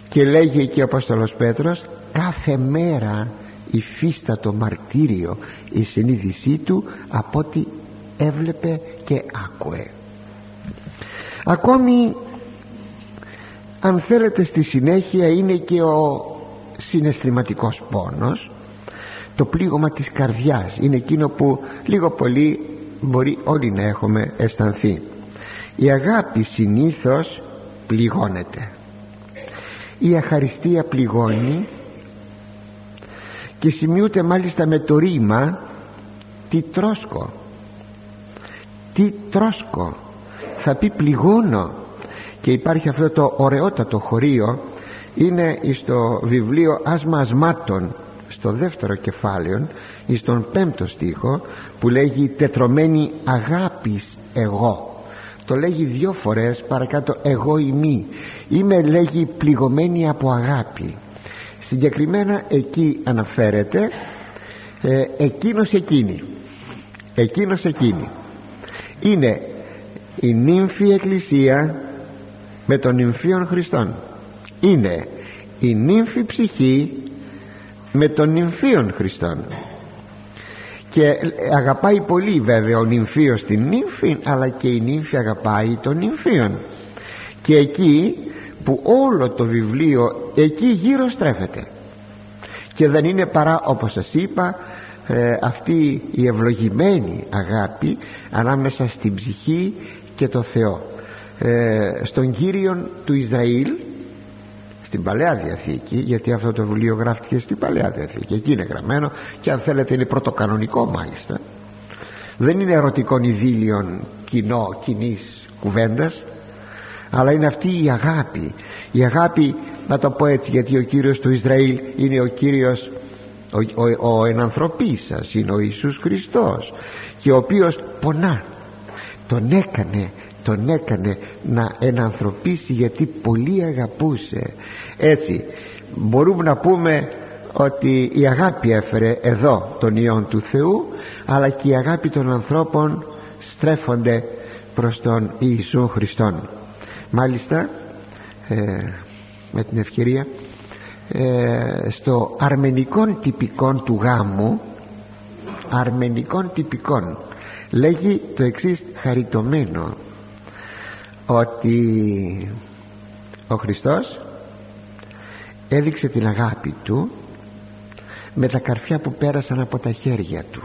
[SPEAKER 1] και λέγει εκεί ο Απόστολος Πέτρος κάθε μέρα υφίστατο μαρτύριο η συνείδησή του από ό,τι έβλεπε και άκουε. Ακόμη αν θέλετε στη συνέχεια είναι και ο συναισθηματικός πόνος το πλήγωμα της καρδιάς. Είναι εκείνο που λίγο πολύ μπορεί όλοι να έχουμε αισθανθεί. Η αγάπη συνήθως πληγώνεται. Η αχαριστία πληγώνει και σημειούται μάλιστα με το ρήμα τι τρώσκο τι τρώσκο θα πει πληγώνω και υπάρχει αυτό το ωραιότατο χωρίο είναι στο βιβλίο Άσμα Ασμάτων στο δεύτερο κεφάλαιο ή στον πέμπτο στίχο που λέγει τετρωμένη αγάπης εγώ το λέγει δυο φορές παρακάτω εγώ ημί είμαι λέγει πληγωμένη από αγάπη συγκεκριμένα εκεί αναφέρεται ε, εκείνος εκείνη εκείνος εκείνη είναι η νύμφη εκκλησία με τον νυμφίον Χριστόν. Είναι η νύμφη ψυχή με τον νυμφίον Χριστόν. Και αγαπάει πολύ βέβαια ο νυμφίος την νύμφη αλλά και η νύμφη αγαπάει τον νυμφίον. Και εκεί που όλο το βιβλίο εκεί γύρω στρέφεται. Και δεν είναι παρά όπως σας είπα ε, αυτή η ευλογημένη αγάπη ανάμεσα στην ψυχή και το Θεό. Ε, στον Κύριον του Ισραήλ στην Παλαιά Διαθήκη γιατί αυτό το βιβλίο γράφτηκε στην Παλαιά Διαθήκη εκεί είναι γραμμένο και αν θέλετε είναι πρωτοκανονικό μάλιστα. Δεν είναι ερωτικών ειδήλιων κοινό κοινής κουβέντας αλλά είναι αυτή η αγάπη. Η αγάπη να το πω έτσι γιατί ο Κύριος του Ισραήλ είναι ο Κύριος ο, ο, ο ενανθρωπής σας είναι ο Ιησούς Χριστός και ο οποίος πονά. Τον έκανε τον έκανε να ενανθρωπίσει γιατί πολύ αγαπούσε. Έτσι μπορούμε να πούμε ότι η αγάπη έφερε εδώ τον Υιόν του Θεού αλλά και η αγάπη των ανθρώπων στρέφονται προς τον Ιησού Χριστόν μάλιστα ε, με την ευκαιρία ε, στο αρμενικών τυπικών του γάμου αρμενικών τυπικών λέγει το εξής χαριτωμένο ότι ο Χριστός έδειξε την αγάπη του με τα καρφιά που πέρασαν από τα χέρια του.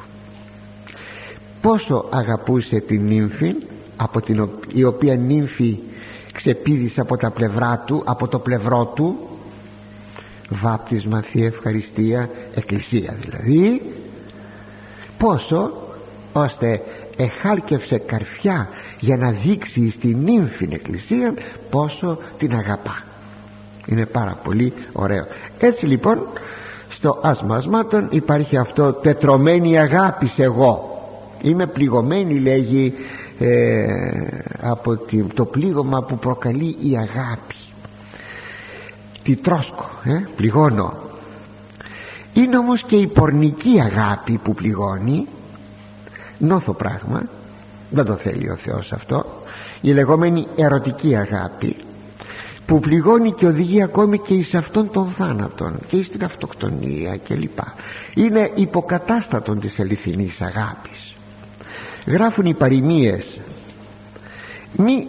[SPEAKER 1] Πόσο αγαπούσε την νύμφη από την η οποία νύμφη ξεπίδησε από τα πλευρά του από το πλευρό του. Βάπτισμα Θεία Ευχαριστία Εκκλησία δηλαδή. Πόσο ώστε εχάλκευσε καρφιά για να δείξει στην νύμφη Εκκλησία πόσο την αγαπά. Είναι πάρα πολύ ωραίο. Έτσι λοιπόν στο ασμασμάτων υπάρχει αυτό τετρωμένη αγάπης σε εγώ. Είμαι πληγωμένη λέγει ε, από το πλήγωμα που προκαλεί η αγάπη. Τι τρώσκω ε, πληγώνω. Είναι όμως και η πορνική αγάπη που πληγώνει. Νόθο πράγμα. Δεν το θέλει ο Θεός αυτό. Η λεγόμενη ερωτική αγάπη που πληγώνει και οδηγεί ακόμη και εις αυτόν των θάνατων και στην αυτοκτονία κλπ. Είναι υποκατάστατον της αληθινής αγάπης γράφουν οι παροιμίες. Μη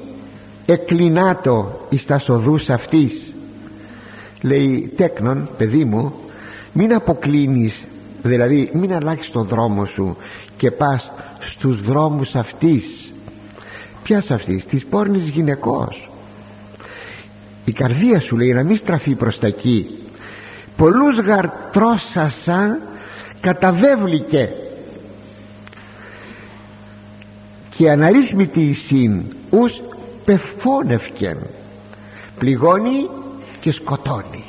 [SPEAKER 1] εκκλινάτο εις τα σοδούς αυτής λέει τέκνον παιδί μου μην αποκλίνεις δηλαδή μην αλλάξεις τον δρόμο σου και πας στους δρόμους αυτής ποιας αυτής της πόρνης γυναικός η καρδία σου λέει να μην στραφεί προς τα εκεί. Πολλούς γαρτρόσασα καταβέβλικε και αναρρύθμιτη εισήν ους πεφώνευκεν πληγώνει και σκοτώνει.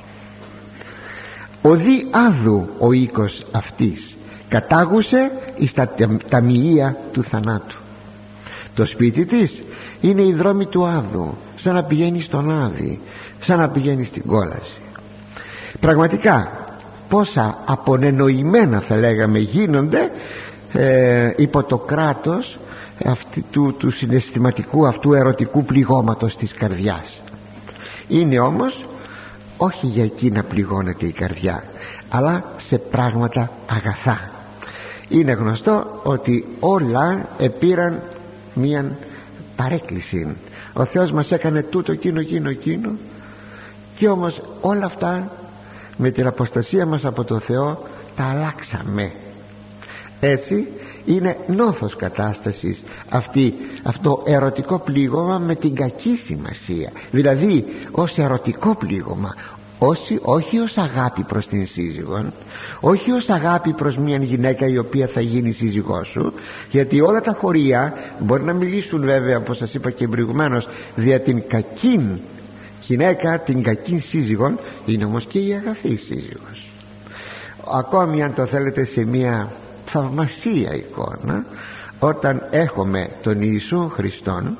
[SPEAKER 1] Οδεί άδου ο οίκος αυτής κατάγουσε εις τα ταμιεία του θανάτου. Το σπίτι της είναι η δρόμη του άδου σαν να πηγαίνει στον άδη σαν να πηγαίνει στην κόλαση. Πραγματικά πόσα απονενοημένα θα λέγαμε γίνονται ε, υπό το κράτος αυτή, του, του συναισθηματικού αυτού ερωτικού πληγώματος της καρδιάς. Είναι όμως όχι για εκεί να πληγώνεται η καρδιά αλλά σε πράγματα αγαθά. Είναι γνωστό ότι όλα επήραν μίαν παρέκκληση. Ο Θεός μας έκανε τούτο εκείνο εκείνο εκείνο και όμως όλα αυτά με την αποστασία μας από το Θεό τα αλλάξαμε. Έτσι είναι νόθος κατάστασης αυτή, αυτό ερωτικό πλήγωμα με την κακή σημασία. Δηλαδή ως ερωτικό πλήγωμα όχι, όχι ως αγάπη προς την σύζυγον όχι ως αγάπη προς μια γυναίκα η οποία θα γίνει σύζυγός σου γιατί όλα τα χωρία μπορεί να μιλήσουν βέβαια όπως σας είπα και προηγουμένως δια την κακή γυναίκα την κακή σύζυγον είναι όμως και η αγαθή σύζυγος. Ακόμη αν το θέλετε σε μια θαυμασία εικόνα όταν έχουμε τον Ιησού Χριστόν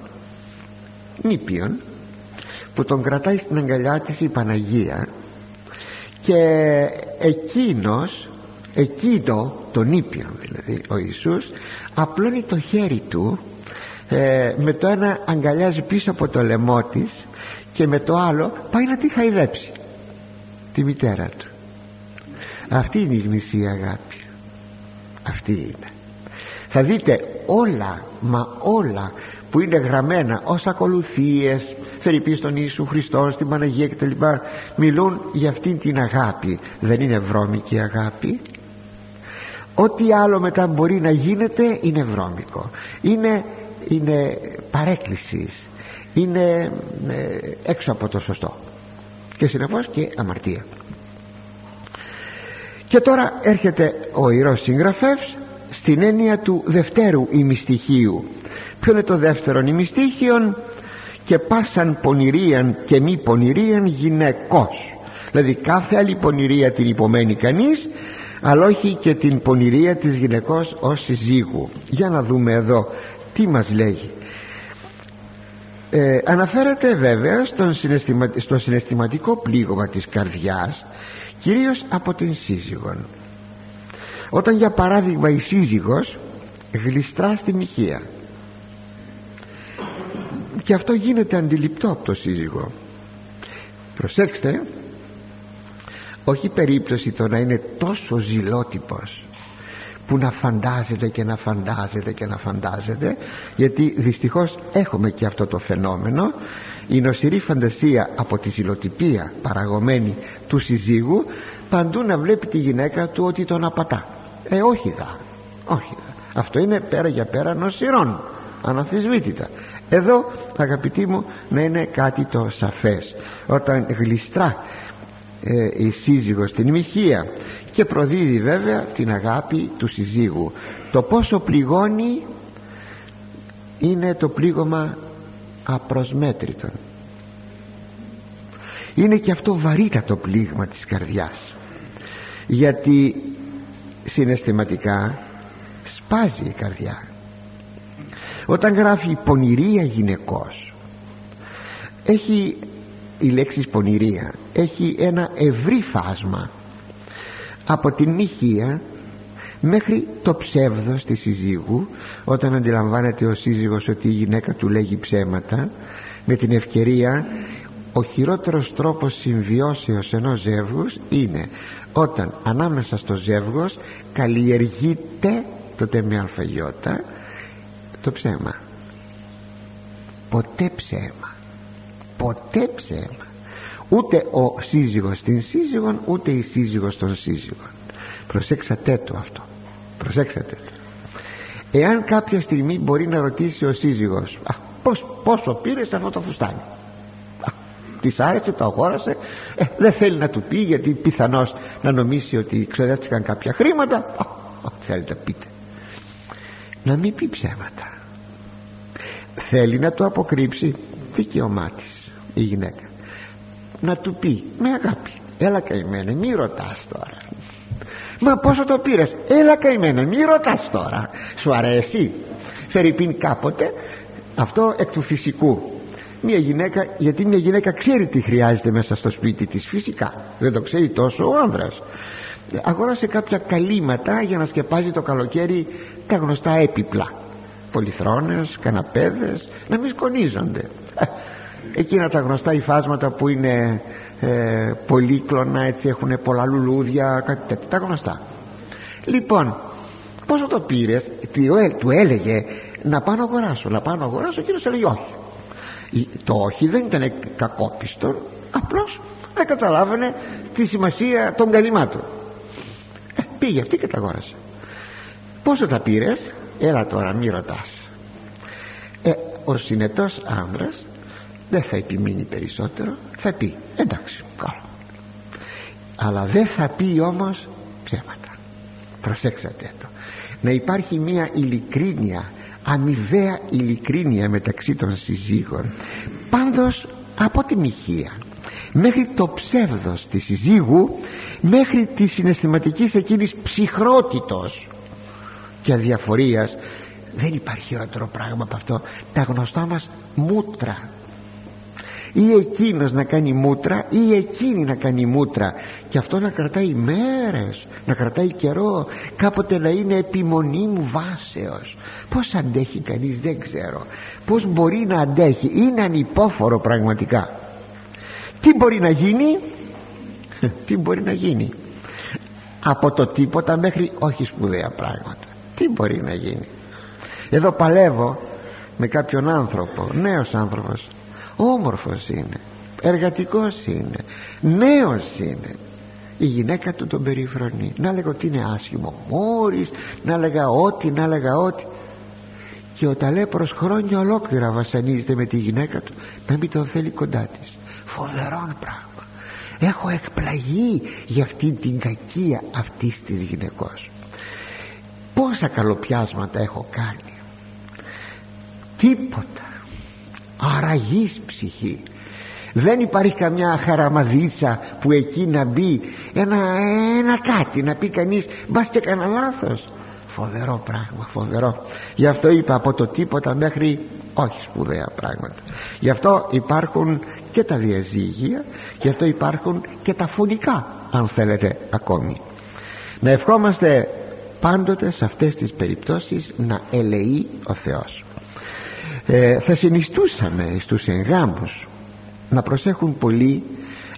[SPEAKER 1] νήπιον που τον κρατάει στην αγκαλιά της η Παναγία και εκείνος εκείνο τον ήπιον δηλαδή ο Ιησούς απλώνει το χέρι του ε, με το ένα αγκαλιάζει πίσω από το λαιμό της και με το άλλο πάει να τη χαϊδέψει τη μητέρα του. Αυτή είναι η γνησία αγάπη αυτή είναι. Θα δείτε όλα μα όλα που είναι γραμμένα ως ακολουθίες φερειπή στον Ιησού Χριστό στην Παναγία κτλ. Μιλούν για αυτήν την αγάπη. Δεν είναι βρώμικη αγάπη. Ό,τι άλλο μετά μπορεί να γίνεται είναι βρώμικο. Είναι, είναι παρέκκλησης. Είναι ε, έξω από το σωστό. Και συνεπώς και αμαρτία και τώρα έρχεται ο ιερός συγγραφεύς στην έννοια του δευτέρου ημιστοιχείου. Ποιο είναι το δεύτερο ημιστήχιον; Και πάσαν πονηρίαν και μη πονηρίαν γυναικός. Δηλαδή κάθε άλλη πονηρία την υπομένει κανείς αλλά όχι και την πονηρία της γυναικός ως συζύγου. Για να δούμε εδώ τι μας λέγει. Ε, αναφέρεται βέβαια στον στο συναισθηματικό πλήγωμα της καρδιάς κυρίως από την σύζυγον. Όταν για παράδειγμα η σύζυγος γλιστρά στη μοιχεία και αυτό γίνεται αντιληπτό από το σύζυγο. Προσέξτε όχι περίπτωση το να είναι τόσο ζηλότυπος που να φαντάζεται και να φαντάζεται και να φαντάζεται γιατί δυστυχώς έχουμε και αυτό το φαινόμενο η νοσηρή φαντασία από τη ζηλοτυπία παραγωμένη του συζύγου παντού να βλέπει τη γυναίκα του ότι τον απατά. Ε όχι δα όχι δα. Αυτό είναι πέρα για πέρα νοσηρών αναφυσβήτητα. Εδώ αγαπητοί μου να είναι κάτι το σαφές. Όταν γλιστρά ε, η σύζυγος στην μοιχεία και προδίδει βέβαια την αγάπη του συζύγου το πόσο πληγώνει είναι το πλήγωμα απροσμέτρητο είναι και αυτό βαρύτατο πλήγμα της καρδιάς γιατί συναισθηματικά σπάζει η καρδιά. Όταν γράφει πονηρία γυναικός έχει η λέξη πονηρία έχει ένα ευρύ φάσμα από την μοιχεία μέχρι το ψεύδος της συζύγου όταν αντιλαμβάνεται ο σύζυγος ότι η γυναίκα του λέγει ψέματα με την ευκαιρία ο χειρότερος τρόπος συμβιώσεως ενός ζεύγους είναι όταν ανάμεσα στο ζεύγος καλλιεργείται τότε με αλφαγιώτα το ψέμα. Ποτέ ψέμα. Ποτέ ψέμα. Ούτε ο σύζυγος στην σύζυγον ούτε η σύζυγος των σύζυγων προσέξατε το αυτό. Προσέξατε το εάν κάποια στιγμή μπορεί να ρωτήσει ο σύζυγος α, πώς, πόσο πήρες αυτό το φουστάνι; Της άρεσε το αγόρασε ε, δεν θέλει να του πει γιατί πιθανώς να νομίσει ότι ξοδεύτηκαν κάποια χρήματα ό, θέλετε πείτε να μην πει ψέματα θέλει να το αποκρύψει δικαιωμά της η γυναίκα να του πει με αγάπη έλα καημένε μη ρωτάς τώρα μα πόσο το πήρες; Έλα καημένε μη ρωτάς τώρα. Σου αρέσει; Φερρυπίν κάποτε. Αυτό εκ του φυσικού. Μια γυναίκα γιατί μια γυναίκα ξέρει τι χρειάζεται μέσα στο σπίτι της. Φυσικά. Δεν το ξέρει τόσο ο άνδρας. Αγόρασε κάποια καλύματα για να σκεπάζει το καλοκαίρι τα γνωστά έπιπλα. Πολυθρόνες, καναπέδες να μην σκονίζονται. Εκείνα τα γνωστά υφάσματα που είναι ε, πολύκλωνα έτσι έχουν πολλά λουλούδια κάτι τέτοια τα γνωστά. Λοιπόν πόσο το πήρες του έλεγε να πάω να αγοράσω να πάω να αγοράσω ο κύριος έλεγε όχι. Το όχι δεν ήταν κακόπιστο απλώς δεν καταλάβαινε τη σημασία των καλυμάτων. Ε, πήγε αυτή και τα αγόρασε. Πόσο τα πήρες, έλα τώρα μη ρωτάς. Ε, ο συνετός άνδρας δεν θα επιμείνει περισσότερο θα πει. Εντάξει καλά. Αλλά δεν θα πει όμως ψέματα. Προσέξατε το να υπάρχει μια ειλικρίνεια αμοιβαία ειλικρίνεια μεταξύ των συζύγων πάντως από τη μοιχεία μέχρι το ψεύδος της συζύγου μέχρι τη συναισθηματικής εκείνης ψυχρότητος και αδιαφορίας. Δεν υπάρχει χειρότερο πράγμα από αυτό. Τα γνωστά μας μούτρα ή εκείνος να κάνει μούτρα ή εκείνη να κάνει μούτρα. Και αυτό να κρατάει μέρες να κρατάει καιρό κάποτε να είναι επιμονή μου βάσεως. Πως αντέχει κανείς δεν ξέρω. Πως μπορεί να αντέχει είναι ανυπόφορο πραγματικά. Τι μπορεί να γίνει; [laughs] Τι μπορεί να γίνει; Από το τίποτα μέχρι όχι σπουδαία πράγματα. Τι μπορεί να γίνει; Εδώ παλεύω με κάποιον άνθρωπο νέος άνθρωπος όμορφος είναι. Εργατικός είναι. Νέος είναι. Η γυναίκα του τον περιφρονεί. Να λέγω ότι είναι άσχημο μόρις να λέγα ότι να λέγα ότι. Και ο ταλέπρος χρόνια ολόκληρα βασανίζεται με τη γυναίκα του να μην τον θέλει κοντά της. Φοβερό πράγμα. Έχω εκπλαγεί για αυτήν την κακία αυτής της γυναικός. Πόσα καλοπιάσματα έχω κάνει. Τίποτα αραγής ψυχή. Δεν υπάρχει καμιά χαραμαδίτσα που εκεί να μπει ένα, ένα κάτι να πει κανείς μπας και κανένα λάθος φοβερό πράγμα φοβερό. Γι' αυτό είπα από το τίποτα μέχρι όχι σπουδαία πράγματα. Γι' αυτό υπάρχουν και τα διαζύγια γι' αυτό υπάρχουν και τα φωνικά αν θέλετε ακόμη. Να ευχόμαστε πάντοτε σε αυτές τις περιπτώσεις να ελεεί ο Θεός ε, θα συνιστούσαμε στους εγγάμους να προσέχουν πολύ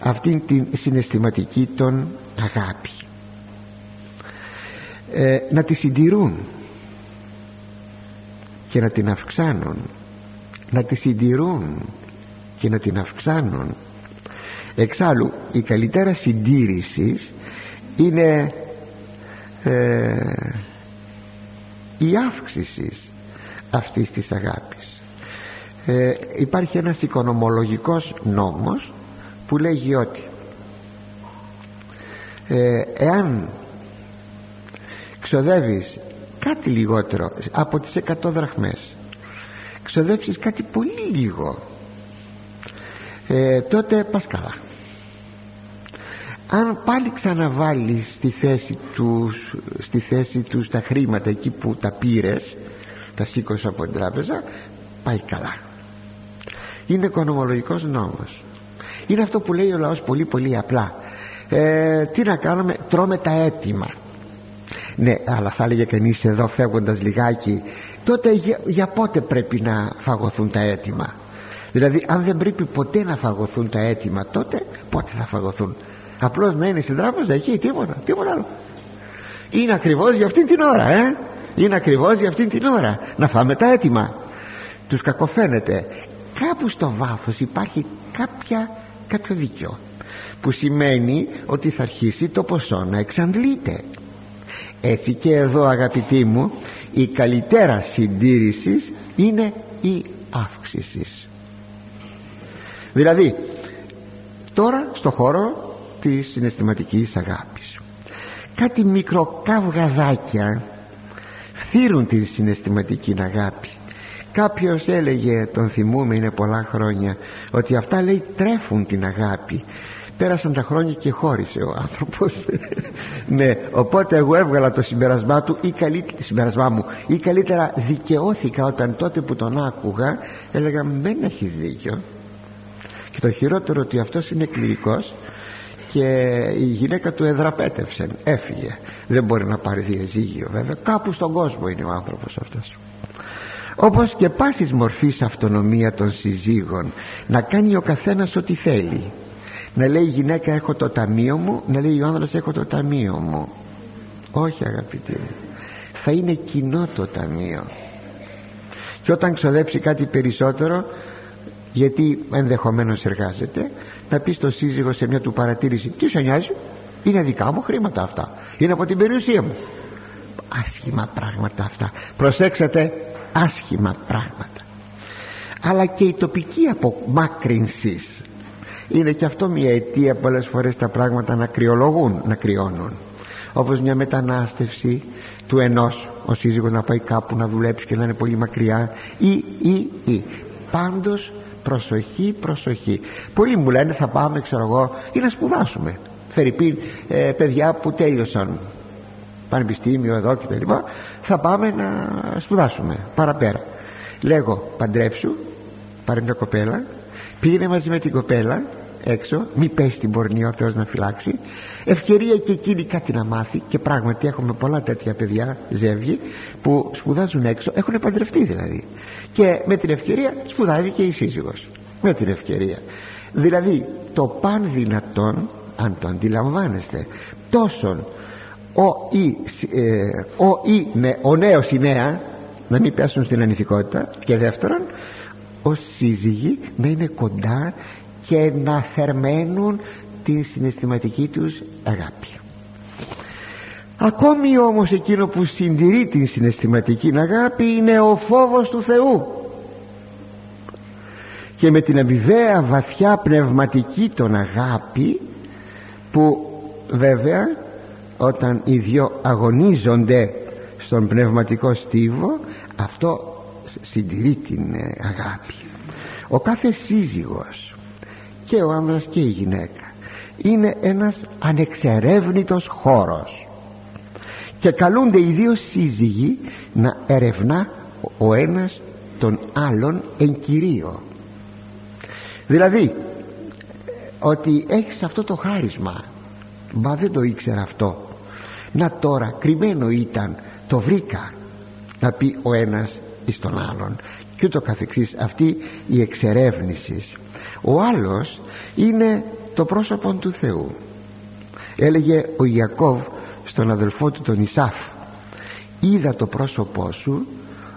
[SPEAKER 1] αυτήν την συναισθηματική των αγάπη. Ε, να τη συντηρούν και να την αυξάνουν. Να τη συντηρούν και να την αυξάνουν. Εξάλλου η καλύτερα συντήρησης είναι ε, η αύξησης αυτής της αγάπης ε, υπάρχει ένας οικονομολογικός νόμος που λέγει ότι ε, εάν ξοδεύεις κάτι λιγότερο από τις 100 δραχμές ξοδέψεις κάτι πολύ λίγο ε, τότε πας καλά. Αν πάλι ξαναβάλεις στη θέση τους στη θέση τους τα χρήματα εκεί που τα πήρες τα σήκωσες από την τράπεζα πάει καλά είναι οικονομολογικός νόμος. Είναι αυτό που λέει ο λαός πολύ πολύ απλά. Ε, τι να κάνουμε τρώμε τα έτοιμα ναι αλλά θα έλεγε κανείς εδώ φεύγοντας λιγάκι τότε για, για πότε πρέπει να φαγωθούν τα έτοιμα δηλαδή αν δεν πρέπει ποτέ να φαγωθούν τα έτοιμα τότε πότε θα φαγωθούν; Απλώς να είναι στην τράπεζα εκεί τίποτα τίποτα άλλο. Είναι ακριβώς για αυτήν την ώρα ε; είναι ακριβώς για αυτήν την ώρα να φάμε τα έτοιμα τους κακοφαίνεται κάπου στο βάθος υπάρχει κάποια, κάποιο δίκιο που σημαίνει ότι θα αρχίσει το ποσό να εξαντλείται. Έτσι και εδώ αγαπητοί μου η καλύτερα συντήρησης είναι η αύξηση. Δηλαδή τώρα στο χώρο της συναισθηματικής αγάπης κάτι μικροκαυγαδάκια φθύρουν τη συναισθηματική αγάπη κάποιος έλεγε τον θυμούμε είναι πολλά χρόνια ότι αυτά λέει τρέφουν την αγάπη. Πέρασαν τα χρόνια και χώρισε ο άνθρωπος. [laughs] Ναι οπότε εγώ έβγαλα το συμπερασμά του ή καλύτερα, συμπερασμά μου ή καλύτερα δικαιώθηκα όταν τότε που τον άκουγα έλεγα δεν έχει δίκιο και το χειρότερο ότι αυτός είναι κληρικός και η γυναίκα του εδραπέτευσε έφυγε. Δεν μπορεί να πάρει διαζύγιο βέβαια. Κάπου στον κόσμο είναι ο άνθρωπος αυτός όπως και πάσης μορφής αυτονομία των συζύγων να κάνει ο καθένας ό,τι θέλει. Να λέει η γυναίκα έχω το ταμείο μου να λέει ο άνδρας έχω το ταμείο μου όχι αγαπητοί μου θα είναι κοινό το ταμείο. Και όταν ξοδέψει κάτι περισσότερο γιατί ενδεχομένως εργάζεται να πει στο σύζυγο σε μια του παρατήρηση τι σε νοιάζει είναι δικά μου χρήματα αυτά είναι από την περιουσία μου άσχημα πράγματα αυτά. Προσέξατε άσχημα πράγματα. Αλλά και η τοπική απομάκρυνσης. Είναι και αυτό μια αιτία πολλές φορές τα πράγματα να κρυολογούν να κρυώνουν. Όπως μια μετανάστευση του ενός ο σύζυγος να πάει κάπου να δουλέψει και να είναι πολύ μακριά. Ή ή ή. Πάντως προσοχή προσοχή. Πολλοί μου λένε θα πάμε ξέρω εγώ ή να σπουδάσουμε φερειπίν ε, παιδιά που τέλειωσαν. Πανεπιστήμιο εδώ και τα λοιπά θα πάμε να σπουδάσουμε. Παραπέρα. Λέγω παντρέψου πάρε μια κοπέλα πήγαινε μαζί με την κοπέλα έξω μη πέσει την πορνεία ο Θεός να φυλάξει. Ευκαιρία και εκείνη κάτι να μάθει και πράγματι έχουμε πολλά τέτοια παιδιά ζεύγη που σπουδάζουν έξω έχουν παντρευτεί δηλαδή. Και με την ευκαιρία σπουδάζει και η σύζυγος. Με την ευκαιρία. Δηλαδή το παν δυνατόν αν το αντιλαμβάνεστε τόσον ο ή, ε, ο, ή, ναι, ο νέος η νέα να μην πέσουν στην ανηθικότητα. Και δεύτερον ως σύζυγοι να είναι κοντά και να θερμαίνουν την συναισθηματική τους αγάπη. Ακόμη όμως εκείνο που συντηρεί την συναισθηματική αγάπη είναι ο φόβος του Θεού. Και με την αμοιβαία βαθιά πνευματική τον αγάπη που βέβαια όταν οι δυο αγωνίζονται στον πνευματικό στίβο αυτό συντηρεί την ε, αγάπη. Ο κάθε σύζυγος και ο άνδρας και η γυναίκα είναι ένας ανεξερεύνητος χώρος. Και καλούνται οι δύο σύζυγοι να ερευνά ο ένας τον άλλον εν κυρίω. Δηλαδή ότι έχεις αυτό το χάρισμα μα δεν το ήξερα αυτό να τώρα κρυμμένο ήταν το βρήκα να πει ο ένας εις τον άλλον. Και ούτω καθεξής αυτή η εξερεύνηση. Ο άλλος είναι το πρόσωπο του Θεού. Έλεγε ο Ιακώβ στον αδελφό του τον Ισάφ είδα το πρόσωπό σου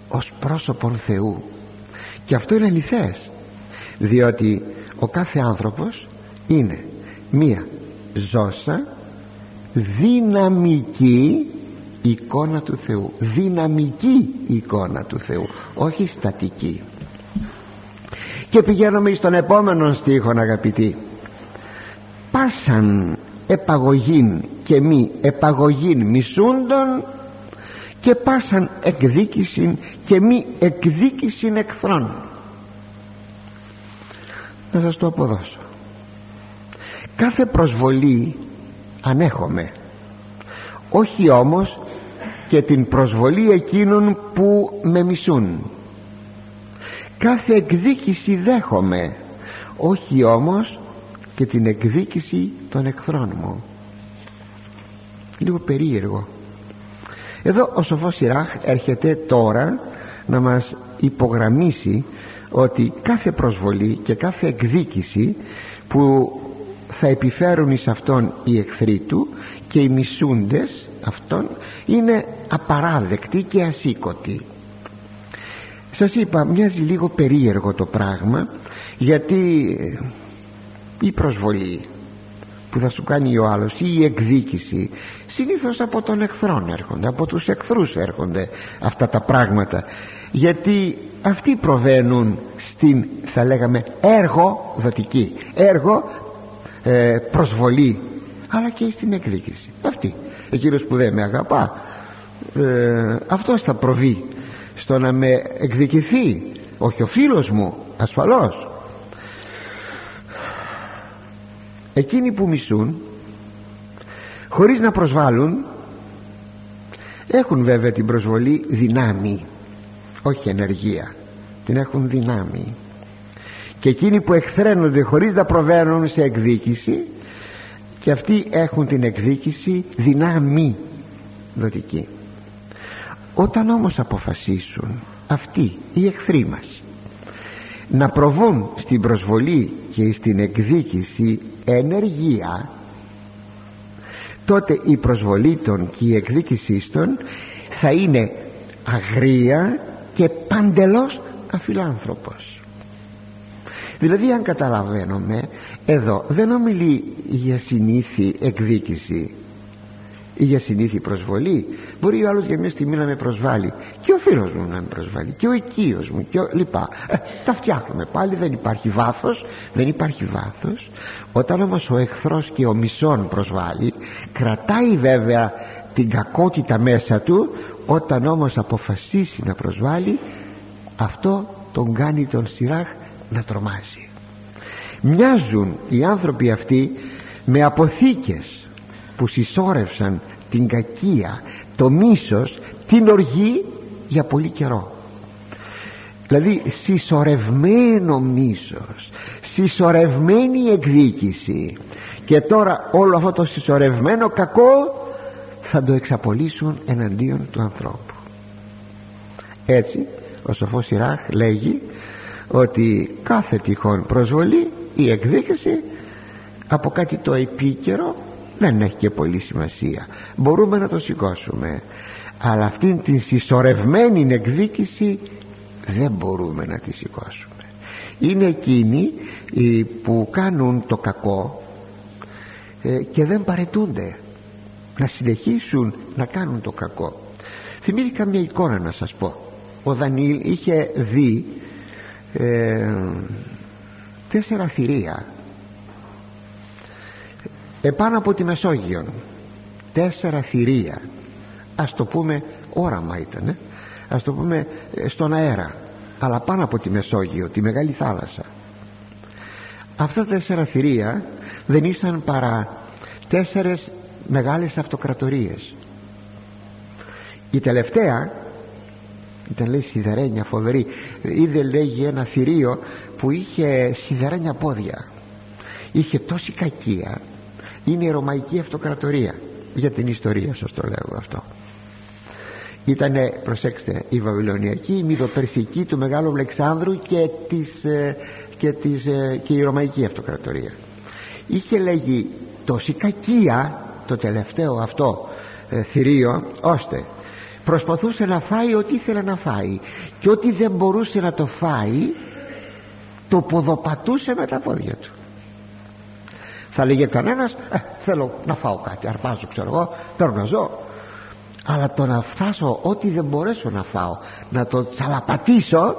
[SPEAKER 1] ως πρόσωπον Θεού και αυτό είναι αληθές διότι ο κάθε άνθρωπος είναι μία ζώσα δυναμική εικόνα του Θεού. Δυναμική εικόνα του Θεού όχι στατική. Και πηγαίνουμε στον επόμενο στίχο αγαπητοί. Πάσαν επαγωγήν και μη επαγωγήν μισούντων και πάσαν εκδίκησιν και μη εκδίκησιν εχθρών να σας το αποδώσω. Κάθε προσβολή ανέχομαι όχι όμως και την προσβολή εκείνων που με μισούν. Κάθε εκδίκηση δέχομαι όχι όμως και την εκδίκηση των εχθρών μου. Λίγο περίεργο. Εδώ ο σοφός Ιράχ έρχεται τώρα να μας υπογραμμίσει ότι κάθε προσβολή και κάθε εκδίκηση που θα επιφέρουν εις αυτόν οι εχθροί του και οι μισούντες αυτών είναι απαράδεκτη και ασήκωτη. Σας είπα μοιάζει λίγο περίεργο το πράγμα γιατί η προσβολή που θα σου κάνει ο άλλος ή η εκδίκηση συνήθως από τον εχθρόν έρχονται από τους εχθρούς έρχονται αυτά τα πράγματα. Γιατί αυτοί προβαίνουν στην θα λέγαμε έργο δοτική έργο ε, προσβολή αλλά και στην εκδίκηση. Αυτή. Εκείνος που δεν με αγαπά ε, αυτός θα προβεί στο να με εκδικηθεί. Όχι ο φίλος μου ασφαλώς. Εκείνοι που μισούν χωρίς να προσβάλλουν έχουν βέβαια την προσβολή δυνάμει όχι ενεργεία. Την έχουν δυνάμει και εκείνοι που εχθρένονται χωρίς να προβαίνουν σε εκδίκηση και αυτοί έχουν την εκδίκηση δυνάμει δοτική όταν όμως αποφασίσουν αυτοί οι εχθροί μας να προβούν στην προσβολή και στην εκδίκηση ενεργεία τότε η προσβολή των και η εκδίκησή των θα είναι αγρία και παντελώς αφιλάνθρωπος δηλαδή αν καταλαβαίνουμε εδώ δεν ομιλεί για συνήθη εκδίκηση ή για συνήθη προσβολή. Μπορεί ο άλλος για μια στιγμή να με προσβάλλει και ο φίλος μου να με προσβάλλει και ο οικείος μου και ο... λοιπά. Ε, τα φτιάχνουμε πάλι δεν υπάρχει βάθος δεν υπάρχει βάθος. Όταν όμως ο εχθρός και ο μισόν προσβάλλει κρατάει βέβαια την κακότητα μέσα του. Όταν όμως αποφασίσει να προσβάλλει αυτό τον κάνει τον Σιράχ να τρομάζει. Μοιάζουν οι άνθρωποι αυτοί με αποθήκες που συσσόρευσαν την κακία το μίσος την οργή για πολύ καιρό. Δηλαδή συσσωρευμένο μίσος συσσωρευμένη εκδίκηση. Και τώρα όλο αυτό το συσσωρευμένο κακό θα το εξαπολύσουν εναντίον του ανθρώπου. Έτσι ο σοφός Ιράχ λέγει ότι κάθε τυχόν προσβολή η εκδίκηση από κάτι το επίκαιρο δεν έχει και πολύ σημασία. Μπορούμε να το σηκώσουμε. Αλλά αυτήν την συσσωρευμένη εκδίκηση δεν μπορούμε να τη σηκώσουμε. Είναι εκείνοι που κάνουν το κακό ε, και δεν παρετούνται να συνεχίσουν να κάνουν το κακό. Θυμήθηκα μια εικόνα να σας πω. Ο Δανίλ είχε δει ε, τέσσερα θηρία. Επάνω από τη Μεσόγειο τέσσερα θηρία. Ας το πούμε όραμα ήταν ας το πούμε ε, στον αέρα. Αλλά πάνω από τη Μεσόγειο τη Μεγάλη Θάλασσα. Αυτά τα τέσσερα θηρία δεν ήσαν παρά τέσσερες μεγάλες αυτοκρατορίες. Η τελευταία ήταν λέει σιδερένια φοβερή. Είδε λέγει ένα θηρίο που είχε σιδερένια πόδια. Είχε τόση κακία. Είναι η Ρωμαϊκή Αυτοκρατορία. Για την ιστορία σας το λέω αυτό. Ήτανε προσέξτε η Βαβυλωνιακή η Μηδοπερσική του Μεγάλου Αλεξάνδρου και, της, ε, και, της, ε, και η Ρωμαϊκή Αυτοκρατορία. Είχε λέγει τόση κακία το τελευταίο αυτό ε, θηρίο ώστε προσπαθούσε να φάει ό,τι ήθελε να φάει. Και ό,τι δεν μπορούσε να το φάει το ποδοπατούσε με τα πόδια του. Θα λέγε κανένας ε, θέλω να φάω κάτι αρπάζω ξέρω εγώ παίρνω να ζω αλλά το να φτάσω ό,τι δεν μπορέσω να φάω να το τσαλαπατήσω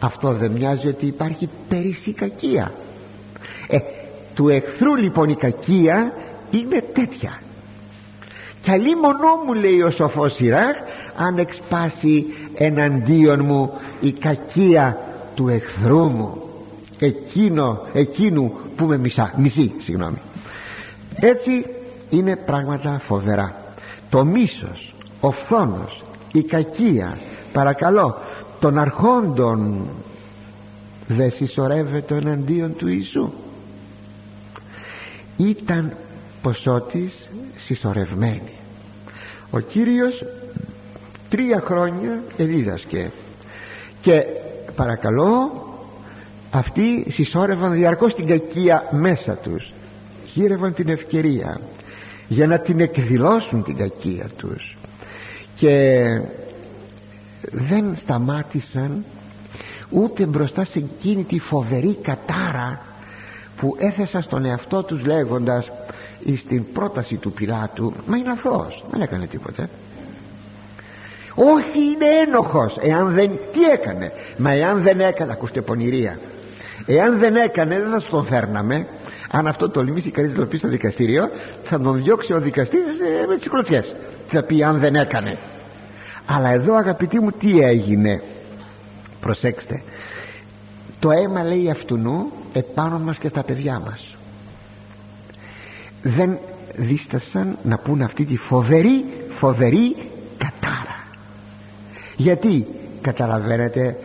[SPEAKER 1] αυτό δεν μοιάζει ότι υπάρχει περισσή κακία. Ε, του εχθρού λοιπόν η κακία είναι τέτοια κι αλλή μονό μου λέει ο σοφός Σιράχ αν εξπάσει εναντίον μου η κακία του εχθρού μου εκείνο, εκείνου που με μισά, μισεί συγγνώμη. Έτσι είναι πράγματα φοβερά. Το μίσος ο φθόνος η κακία παρακαλώ των αρχόντων δεν συσσωρεύεται εναντίον του Ιησού. Ήταν ποσότης συσσωρευμένη ο Κύριος τρία χρόνια εδίδασκε. Και παρακαλώ αυτοί συσσόρευαν διαρκώς την κακία μέσα τους. Γύρευαν την ευκαιρία για να την εκδηλώσουν την κακία τους. Και δεν σταμάτησαν ούτε μπροστά σε εκείνη τη φοβερή κατάρα που έθεσα στον εαυτό τους λέγοντας στην πρόταση του Πιλάτου μα είναι αθώος δεν έκανε τίποτε. Όχι είναι ένοχος εάν δεν τι έκανε μα εάν δεν έκανε ακούστε πονηρία εάν δεν έκανε δεν θα τον φέρναμε. Αν αυτό τολμήσει κανείς να το πει στο δικαστήριο θα τον διώξει ο δικαστής ε, με τις κλωτσιές θα πει αν δεν έκανε αλλά εδώ αγαπητοί μου τι έγινε. Προσέξτε. Το αίμα λέει αυτού επάνω μας και στα παιδιά μας δεν δίστασαν να πούν αυτή τη φοβερή φοβερή κατάρα. Γιατί καταλαβαίνετε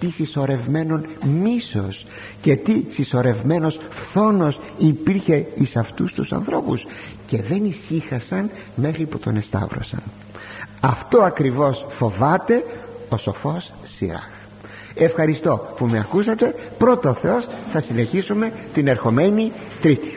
[SPEAKER 1] τι συσσωρευμένον μίσος και τι συσσωρευμένος φθόνος υπήρχε εις αυτούς τους ανθρώπους και δεν ησύχασαν μέχρι που τον εσταύρωσαν. Αυτό ακριβώς φοβάται ο σοφός Σιράχ. Ευχαριστώ που με ακούσατε. Πρώτο Θεός θα συνεχίσουμε την ερχομένη Τρίτη